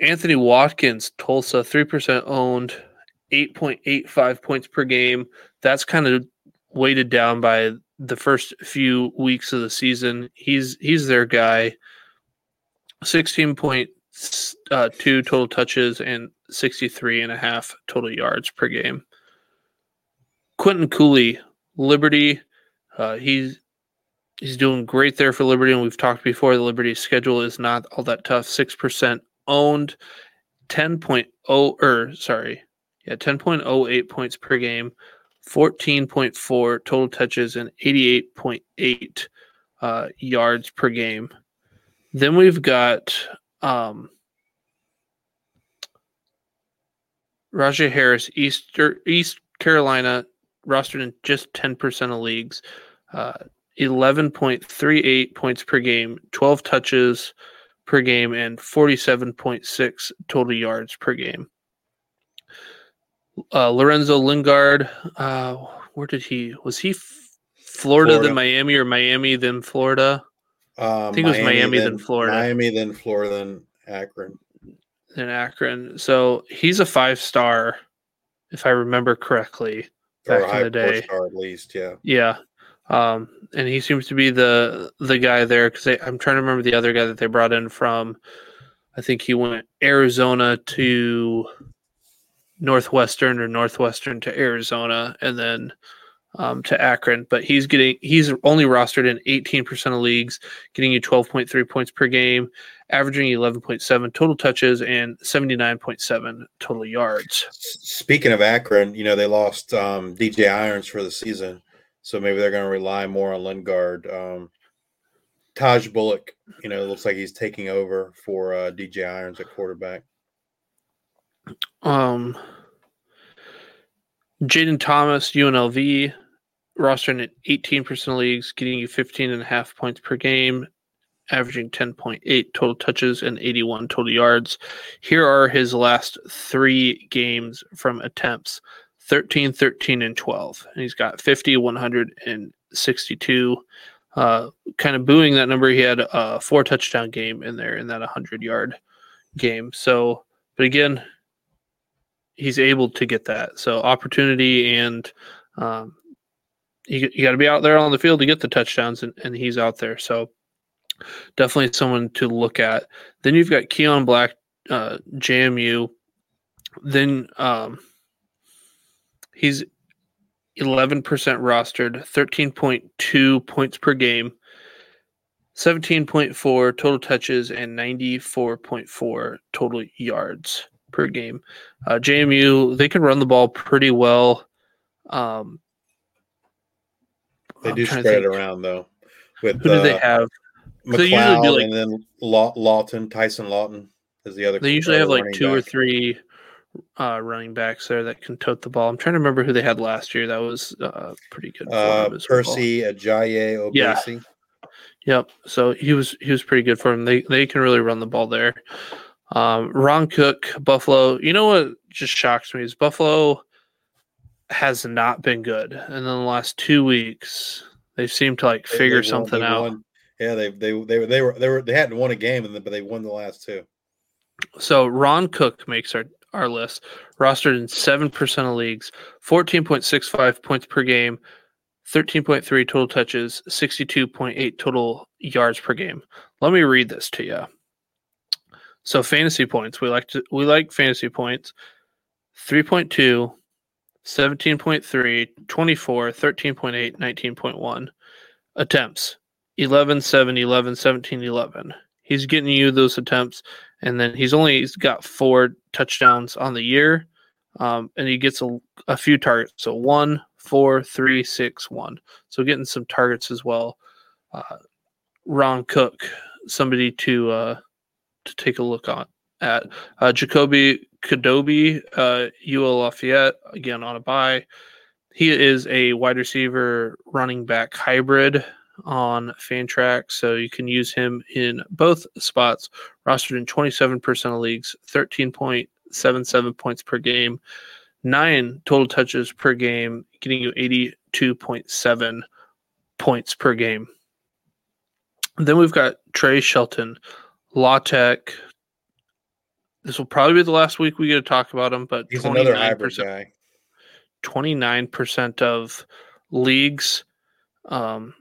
S5: anthony watkins tulsa 3% owned 8.85 points per game. That's kind of weighted down by the first few weeks of the season. He's he's their guy. 16.2 uh, total touches and 63 and a half total yards per game. Quinton Cooley, Liberty, uh, he's he's doing great there for Liberty, and we've talked before. The Liberty schedule is not all that tough. Six percent owned, ten point oh or sorry, yeah, ten point oh eight points per game, fourteen point four total touches, and eighty eight point eight uh, yards per game. Then we've got um, Rahjai Harris, Easter East Carolina, rostered in just ten percent of leagues. Uh, 11.38 points per game, 12 touches per game, and 47.6 total yards per game. Uh, Lorenzo Lingard, uh, where did he was he Florida,
S6: Florida.
S5: then Miami or Miami then Florida?
S6: Uh,
S5: I think it was Miami, then Florida.
S6: Miami, then Florida, then Akron.
S5: in Akron. So he's a five star, if I remember correctly.
S6: Or
S5: Back in the day.
S6: star at least, yeah.
S5: Yeah. Um, and he seems to be the the guy there because I'm trying to remember the other guy that they brought in from. I think he went Arizona to Northwestern or Northwestern to Arizona, and then um, to Akron. But he's getting he's only rostered in 18% of leagues, getting you 12.3 points per game, averaging 11.7 total touches and 79.7 total yards.
S6: Speaking of Akron, you know, they lost um, DJ Irons for the season. So maybe they're going to rely more on Lingard. Um, Taj Bullock, you know, it looks like he's taking over for uh, DJ Irons at quarterback.
S5: Um, Jaden Thomas, UNLV, rostering at 18% of leagues, getting you 15 and a half points per game, averaging 10.8 total touches and 81 total yards. Here are his last three games from attempts 13, 13, and 12. And he's got 50, 162. Uh, kind of booing that number. He had a four touchdown game in there in that 100 yard game. So, but again, he's able to get that. So opportunity and um, you, you got to be out there on the field to get the touchdowns, and, and he's out there. So definitely someone to look at. Then you've got Keon Black, uh, JMU. Then um, he's 11% rostered, 13.2 points per game. 17.4 total touches and 94.4 total yards per game. Uh, JMU, they can run the ball pretty well. Um,
S6: They
S5: I'm
S6: do spread it around, though. With
S5: Who do they
S6: uh,
S5: have? They usually do,
S6: McCloud
S5: like-
S6: and then Law- Lawton, Tyson Lawton is the other.
S5: They usually have like two or three uh, running backs there that can tote the ball. I'm trying to remember who they had last year. That was uh, pretty good. For
S6: Uh,
S5: as well.
S6: Percy Agyei
S5: Yeah.
S6: Obese.
S5: Yep. So he was he was pretty good for them. They they can really run the ball there. Um, Ron Cook, Buffalo. You know what just shocks me is Buffalo has not been good, and then the last two weeks they seem to like
S6: They-
S5: figure
S6: they won-
S5: something out.
S6: won- Yeah, they they they were they were they were they hadn't won a game, and but they won the last two.
S5: So Ron Cook makes our our list, rostered in seven percent of leagues, fourteen point six five points per game, thirteen point three total touches, sixty two point eight total yards per game. Let me read this to you. So fantasy points, we like to we like fantasy points. 3.2, 17.3, 24, 13.8, 19.1 attempts. 11, 7, 11, 17, 11. He's getting you those attempts and then he's only got four touchdowns on the year, um, and he gets a, a few targets. So one, four, three, six, one. So getting some targets as well. Uh, Ron Cook, somebody to uh, to take a look on at. Uh, Jacob Kibodi, uh, UL Lafayette, again on a bye. He is a wide receiver running back hybrid on Fantrax, so you can use him in both spots. Rostered in 27% of leagues, 13.77 points per game, nine total touches per game, getting you 82.7 points per game. Then we've got Trey Shelton, La Tech. This will probably be the last week we get to talk about him, but
S6: He's another hybrid
S5: 29%,
S6: guy.
S5: 29% of leagues, um,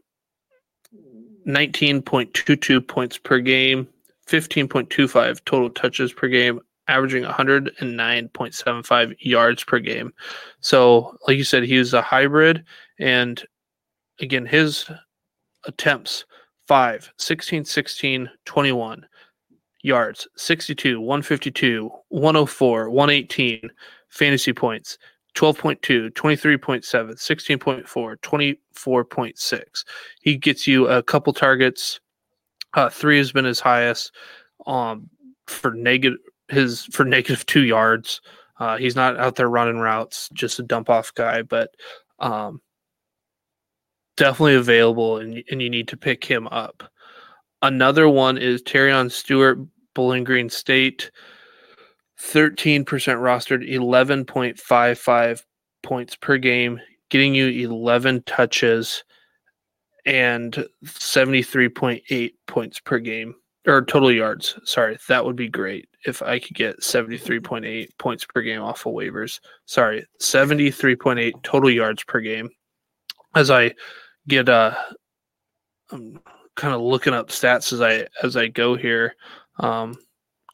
S5: 19.22 points per game, 15.25 total touches per game, averaging 109.75 yards per game. So, like you said, he was a hybrid, and again, his attempts 5, 16, 16, 21. Yards 62, 152, 104, 118. Fantasy points 12.2, 23.7, 16.4, 24.6. He gets you a couple targets. Uh, three has been his highest um, for negative his for negative two yards. Uh, he's not out there running routes, just a dump off guy, but um, definitely available, and, and you need to pick him up. Another one is Terion Stewart, Bowling Green State. 13% rostered, 11.55 points per game, getting you 11 touches and 73.8 points per game or total yards. Sorry, that would be great if I could get 73.8 points per game off of waivers. Sorry, 73.8 total yards per game. As I get uh I'm kind of looking up stats as I as I go here. Um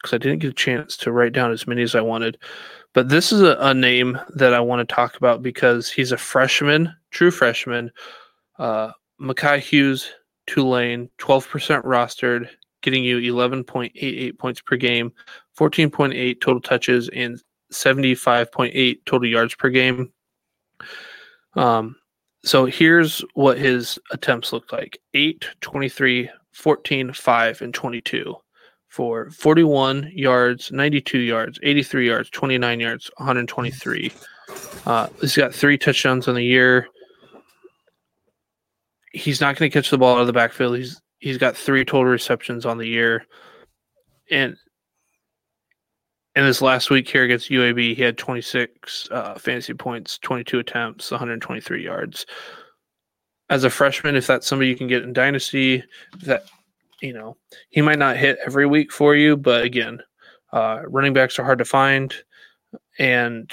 S5: because I didn't get a chance to write down as many as I wanted. But this is a, a name that I want to talk about because he's a freshman, true freshman. Uh, Makhi Hughes, Tulane, 12% rostered, getting you 11.88 points per game, 14.8 total touches, and 75.8 total yards per game. Um, so here's what his attempts look like 8, 23, 14, 5, and 22 for 41 yards, 92 yards, 83 yards, 29 yards, 123. Uh, he's got three touchdowns on the year. He's not going to catch the ball out of the backfield. He's he's got three total receptions on the year, and in this last week here against UAB, he had 26 uh, fantasy points, 22 attempts, 123 yards. As a freshman, if that's somebody you can get in dynasty, that you know, he might not hit every week for you, but again, uh, running backs are hard to find, and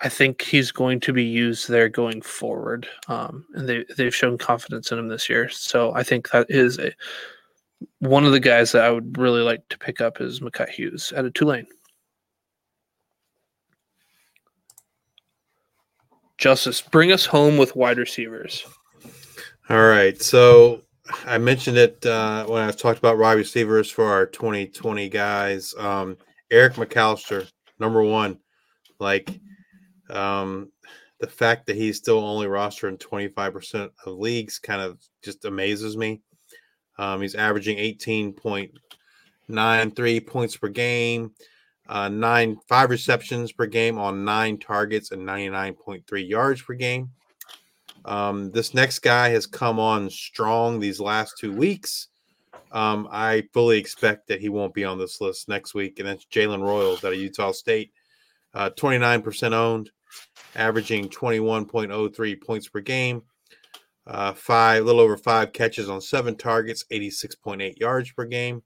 S5: I think he's going to be used there going forward. Um, and they they've shown confidence in him this year, so I think that is a one of the guys that I would really like to pick up is Makhi Hughes at a Tulane. Justice, bring us home with wide receivers.
S6: All right, so I mentioned it uh, when I talked about wide receivers for our 2020 guys. Um, Eric McAlister, number one. Like um, the fact that he's still only rostered in 25% of leagues kind of just amazes me. Um, he's averaging 18.93 points per game, uh, nine five receptions per game on nine targets and 99.3 yards per game. Um, this next guy has come on strong these last two weeks. Um, I fully expect that he won't be on this list next week, and that's Jalen Royals out of Utah State, uh, 29% owned, averaging 21.03 points per game, uh, five, a little over five catches on seven targets, 86.8 yards per game,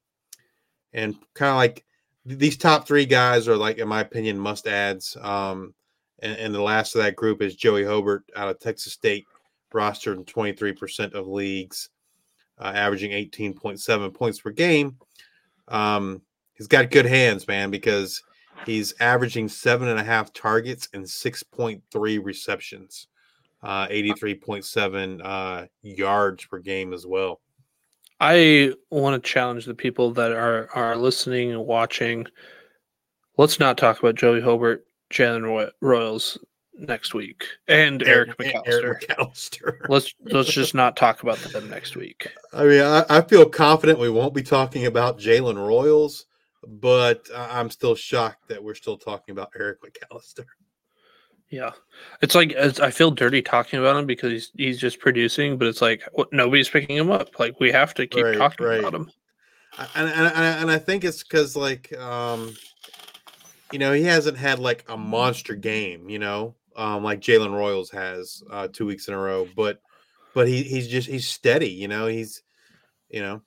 S6: and kind of like these top three guys are like, in my opinion, must adds. Um, and, and, the last of that group is Joey Hobert out of Texas State, rostered in 23% of leagues, uh, averaging 18.7 points per game. Um, he's got good hands, man, because he's averaging seven and a half targets and 6.3 receptions, uh, 83.7 uh, yards per game as well.
S5: I want to challenge the people that are are listening and watching. Let's not talk about Joey Hobert, Jalen Royals next week, and Eric, Eric McAlister. Eric McAlister. let's let's just not talk about them next week.
S6: I mean, I, I feel confident we won't be talking about Jalen Royals, but I'm still shocked that we're still talking about Eric McAlister.
S5: Yeah, it's like it's, I feel dirty talking about him because he's he's just producing, but it's like what, nobody's picking him up. Like we have to keep right, talking right. about him.
S6: And, and and I think it's because like um, you know, he hasn't had like a monster game. You know, um, like Jalen Royals has uh, two weeks in a row. But but he he's just he's steady. You know, he's you know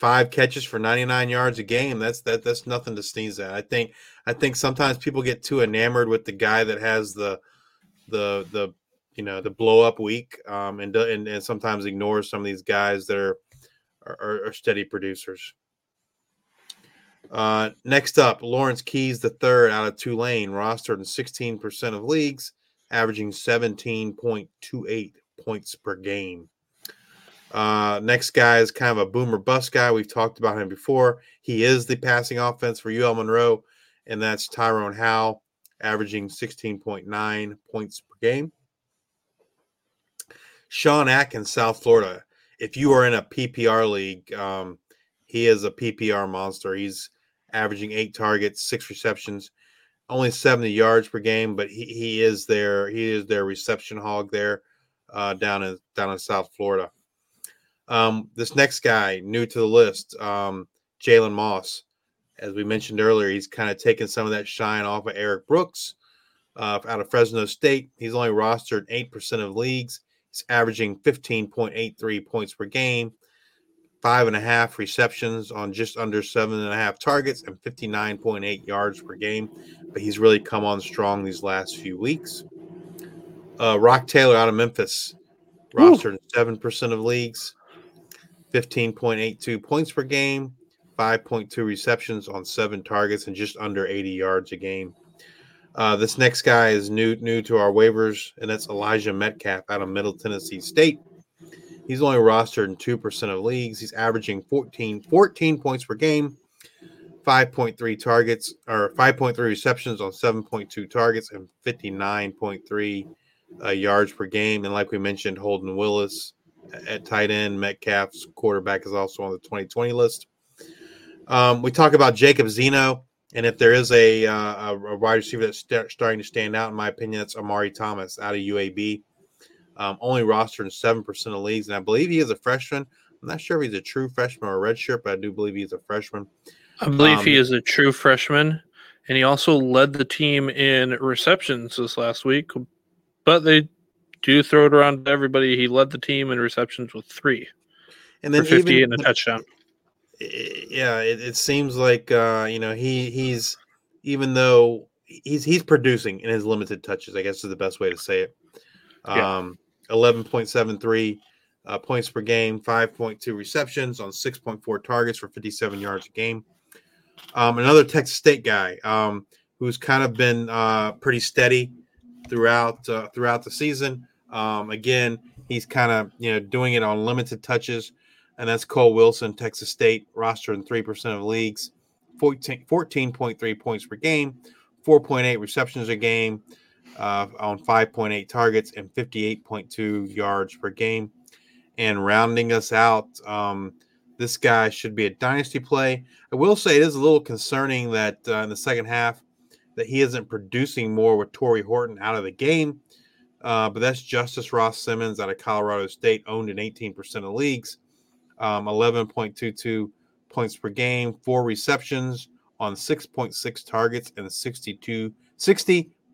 S6: five catches for 99 yards a game. That's that that's nothing to sneeze at. I think I think sometimes people get too enamored with the guy that has the the the you know the blow up week um, and, and and sometimes ignore some of these guys that are are, are steady producers. Uh, next up, Lawrence Keys the third out of Tulane, rostered in 16% of leagues, averaging 17.28 points per game. Uh, next guy is kind of a boomer bust guy. We've talked about him before. He is the passing offense for UL Monroe, and that's Tyrone Howe, averaging 16.9 points per game. Sean Atkins, South Florida. If you are in a PPR league, um, he is a PPR monster. He's averaging eight targets, six receptions, only 70 yards per game, but he, he is their he is their reception hog there uh, down in down in South Florida. Um, this next guy, new to the list, um, Jalen Moss. As we mentioned earlier, he's kind of taken some of that shine off of Erik Brooks uh, out of Fresno State. He's only rostered 8% of leagues. He's averaging 15.83 points per game, five and a half receptions on just under seven and a half targets, and 59.8 yards per game. But he's really come on strong these last few weeks. Uh, Roc Taylor out of Memphis, rostered 7% of leagues, 15.82 points per game, 5.2 receptions on seven targets, and just under 80 yards a game. Uh, this next guy is new new to our waivers, and that's Elijah Metcalf out of Middle Tennessee State. He's only rostered in 2% of leagues. He's averaging 14, 14 points per game, 5.3 targets or 5.3 receptions on 7.2 targets, and 59.3 uh, yards per game. And like we mentioned, Holden Willis at tight end, Metcalf's quarterback is also on the 2020 list. Um, we talk about Jacob Zeno. And if there is a, uh, a wide receiver that's st- starting to stand out, in my opinion, that's Amari Thomas out of UAB. Um, only rostered in seven percent of leagues, and I believe he is a freshman. I'm not sure if he's a true freshman or a redshirt, but I do believe he's a freshman.
S5: I believe
S6: Um,
S5: he is a true freshman, and he also led the team in receptions this last week. But they do throw it around to everybody. He led the team in receptions with three
S6: And then
S5: 50
S6: even,
S5: and a touchdown.
S6: yeah, it, it seems like uh, you know he he's even though he's he's producing in his limited touches, I guess is the best way to say it.
S5: Yeah.
S6: Um, eleven point seven three uh, points per game, five point two receptions on six point four targets for fifty seven yards a game. Um, another Texas State guy um, who's kind of been uh, pretty steady throughout uh, throughout the season. Um, again, he's kind of you know doing it on limited touches and that's Cole Wilson, Texas State, roster in 3% of leagues, 14, 14.3 points per game, 4.8 receptions a game uh, on 5.8 targets, and 58.2 yards per game. And rounding us out, um, this guy should be a dynasty play. I will say it is a little concerning that uh, in the second half that he isn't producing more with Tory Horton out of the game. Uh, but that's Justus Ross Simmons out of Colorado State, owned in 18% of leagues um, 11.22 points per game, four receptions on 6.6 targets, and 62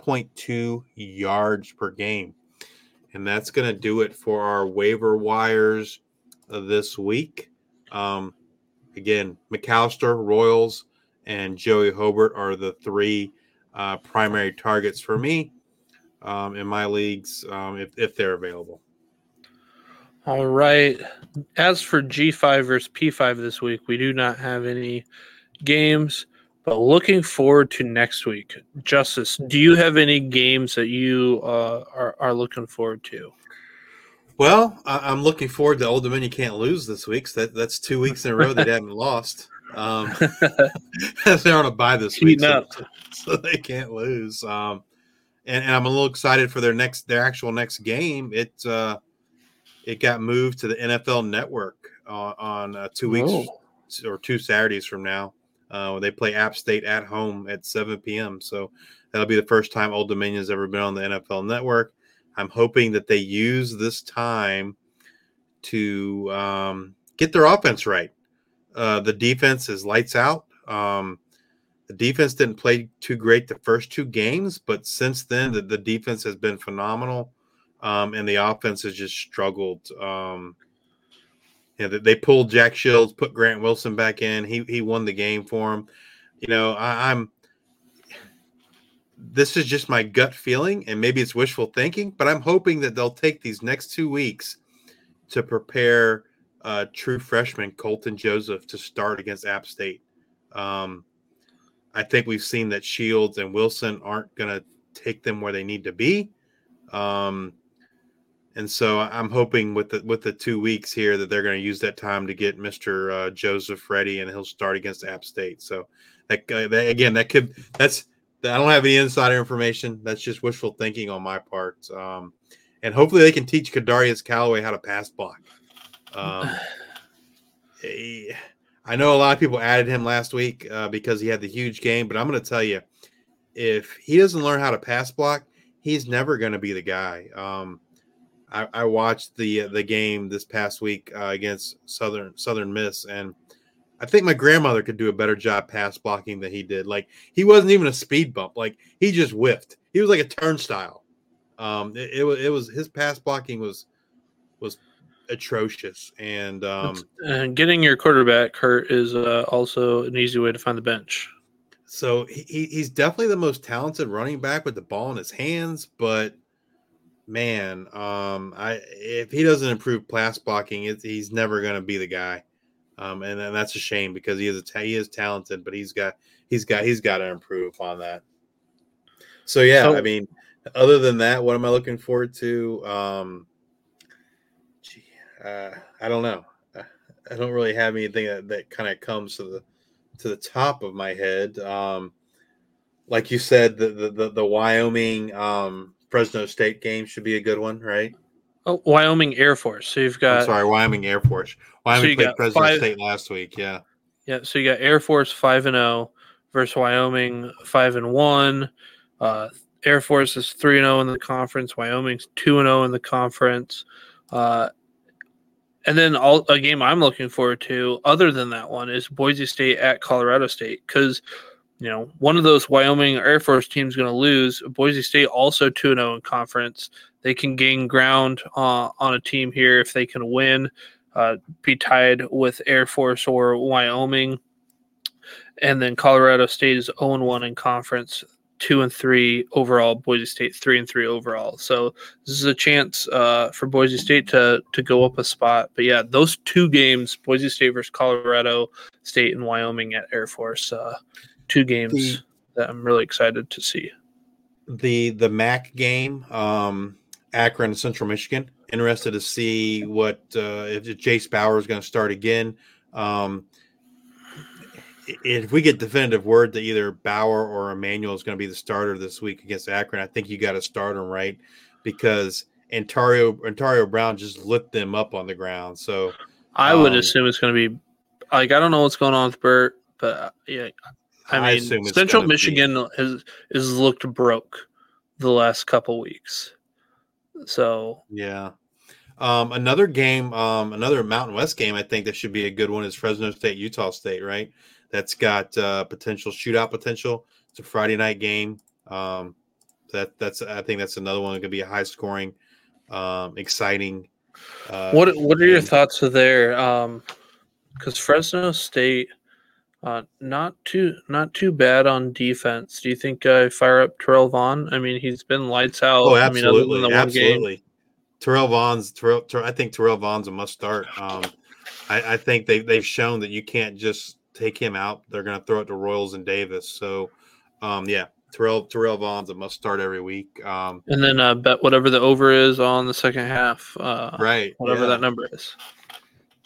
S6: 60.2 yards per game. And that's going to do it for our waiver wires uh, this week. Um, again, McAlister, Royals, and Joey Hobert are the three uh, primary targets for me um, in my leagues um, if, if they're available.
S5: All right. As for G5 versus P5 this week, we do not have any games, but looking forward to next week. Justice, do you have any games that you uh, are, are looking forward to?
S6: Well, I- I'm looking forward to Old Dominion can't lose this week. So that, that's two weeks in a row they haven't lost. Um, they're on a bye this week, so, so they can't lose. Um, and, and I'm a little excited for their next, their actual next game. It uh, it got moved to the NFL Network on, on uh, two weeks
S5: Oh.
S6: or two Saturdays from now. Uh, they play App State at home at 7 p.m. So that'll be the first time Old Dominion has ever been on the NFL Network. I'm hoping that they use this time to um, get their offense right. Uh, the defense is lights out. Um, the defense didn't play too great the first two games, but since then, the, the defense has been phenomenal, um, and the offense has just struggled. Um, yeah, they, pulled Jack Shields, put Grant Wilson back in. He he won the game for him. You know, I, I'm. This is just my gut feeling, and maybe it's wishful thinking, but I'm hoping that they'll take these next two weeks to prepare uh, true freshman Colton Joseph to start against App State. Um, I think we've seen that Shields and Wilson aren't going to take them where they need to be. Um, and so I'm hoping with the with the two weeks here that they're going to use that time to get Mister uh, Joseph ready, and he'll start against App State. So that, uh, that again, that could that's I don't have any insider information. That's just wishful thinking on my part. Um, and hopefully they can teach Kadarius Calloway how to pass block. Um, eh, I know a lot of people added him last week uh, because he had the huge game, but I'm going to tell you, if he doesn't learn how to pass block, he's never going to be the guy. Um, I, I, watched the the game this past week uh, against Southern Southern Miss, and I think my grandmother could do a better job pass blocking than he did. Like he wasn't even a speed bump; like he just whiffed. He was like a turnstile. Um, it, it was it was his pass blocking was was atrocious, and um,
S5: and getting your quarterback hurt is uh, also an easy way to find the bench.
S6: So he, he's definitely the most talented running back with the ball in his hands, but man, um, I if he doesn't improve pass blocking, he's never going to be the guy. Um, and, and that's a shame because he is a, he is talented, but he's got he's got he's got to improve on that. So yeah, so, I mean, other than that, what am I looking forward to? Um, gee, uh, I don't know. I don't really have anything that, that kind of comes to the to the top of my head. Um, like you said, the the the, the Wyoming um, Fresno State game should be a good one, right?
S5: Oh, Wyoming Air Force. So you've got.
S6: I'm sorry, Wyoming Air Force. Wyoming so played Fresno five, State last week. Yeah.
S5: Yeah. So you got Air Force five and zero oh versus Wyoming five and one. Uh, Air Force is three and zero oh in the conference. Wyoming's two and zero in the conference. Uh, and then all a game I'm looking forward to, other than that one, is Boise State at Colorado State because you know one of those Wyoming Air Force teams going to lose. Boise State also two and zero in conference. They can gain ground uh, on a team here if they can win, uh, be tied with Air Force or Wyoming. And then Colorado State is 0 1 in conference two and three overall. Boise State three and three overall. So this is a chance uh, for Boise State to to go up a spot. But yeah, those two games, Boise State versus Colorado State and Wyoming at Air Force, uh, two games the, that I'm really excited to see.
S6: The the MAC game, um, Akron Central Michigan. Interested to see what uh, if Jase Bauer is going to start again. Um, if we get definitive word that either Bauer or Emanuel is going to be the starter this week against Akron, I think you got to start him right because Antario Antario Brown just lit them up on the ground. So
S5: I would um, assume it's going to be like I don't know what's going on with Bert, but uh, yeah, I mean I Central Michigan be. has has looked broke the last couple weeks. So
S6: yeah. Um, another game, um, another Mountain West game, I think that should be a good one is Fresno State, Utah State, right? that's got uh, potential shootout potential. It's a Friday night game. Um, that that's I think that's another one that could be a high scoring, um, exciting.
S5: Uh, what What are your thoughts there? Because um, Fresno State, uh, not too not too bad on defense. Do you think I fire up Terrell Vaughn? I mean, he's been lights out.
S6: Oh, absolutely, I mean, absolutely. Terrell Vaughn's Terrell, Terrell, I think Terrell Vaughn's a must start. Um, I, I think they they've shown that you can't just take him out. They're going to throw it to Royals and Davis. So, um, yeah, Terrell Terrell Vaughn's a must start every week. Um,
S5: and then uh, bet whatever the over is on the second half. Uh,
S6: right.
S5: Whatever yeah. that number is.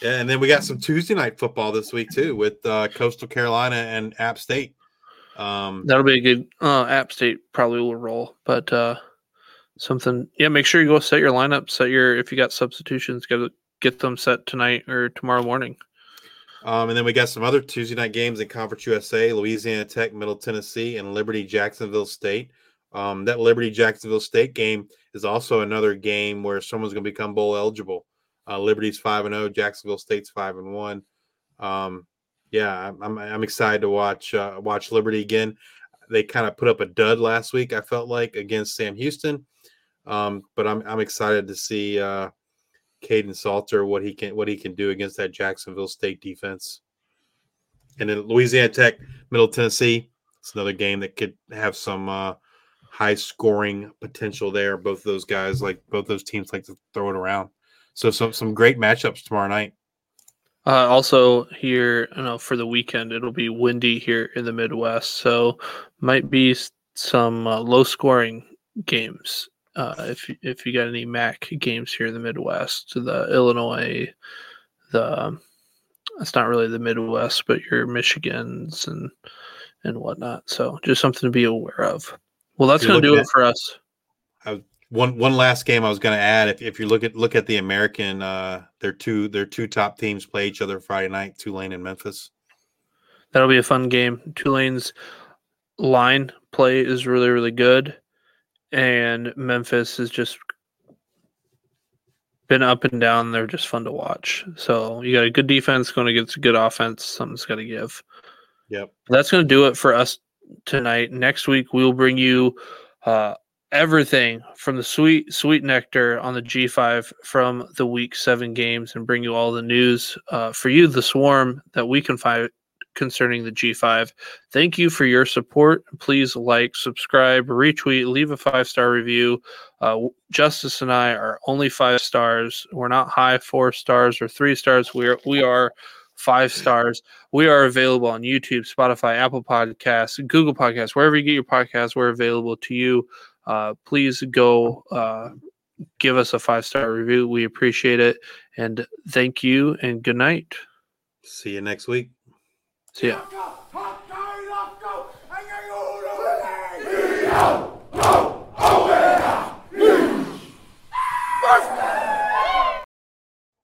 S6: Yeah, and then we got some Tuesday night football this week too with uh, Coastal Carolina and App State.
S5: Um, That'll be a good. Uh, App State probably will roll, but uh, something. Yeah, make sure you go set your lineup. Set your if you got substitutions, get get them set tonight or tomorrow morning.
S6: Um, and then we got some other Tuesday night games in Conference USA: Louisiana Tech, Middle Tennessee, and Liberty Jacksonville State. Um, that Liberty Jacksonville State game is also another game where someone's going to become bowl eligible. Uh, Liberty's five and zero, oh, Jacksonville State's five and one. Um, yeah, I'm, I'm excited to watch uh, watch Liberty again. They kind of put up a dud last week. I felt like against Sam Houston, um, but I'm I'm excited to see uh, Kaidon Salter what he can what he can do against that Jacksonville State defense. And then Louisiana Tech, Middle Tennessee. It's another game that could have some uh, high scoring potential there. Both those guys like both those teams like to throw it around. So some some great matchups tomorrow night.
S5: Uh, also here, you know, for the weekend, it'll be windy here in the Midwest, so might be some uh, low scoring games uh, if if you got any MAC games here in the Midwest, the Illinois, the it's not really the Midwest, but your Michigans and and whatnot. So just something to be aware of. Well, that's going to do it for us.
S6: One one last game I was going to add. If, if you look at look at the American, uh, their two their two top teams play each other Friday night. Tulane and Memphis.
S5: That'll be a fun game. Tulane's line play is really really good, and Memphis has just been up and down. They're just fun to watch. So you got a good defense going against a good offense. Something's got to give.
S6: Yep.
S5: That's going to do it for us tonight. Next week we'll bring you uh, everything from the sweet sweet nectar on the G5 from the week 7 games and bring you all the news uh, for you the swarm that we can find concerning the G5. Thank you for your support. Please like, subscribe, retweet, leave a five star review. Uh, Justice and I are only five stars. We're not high four stars or three stars. We are we are five stars. We are available on YouTube, Spotify, Apple Podcasts, Google Podcasts, wherever you get your podcasts. We're available to you. Uh, please go uh, give us a five star review. We appreciate it. And thank you and good night.
S6: See you next week.
S5: See ya.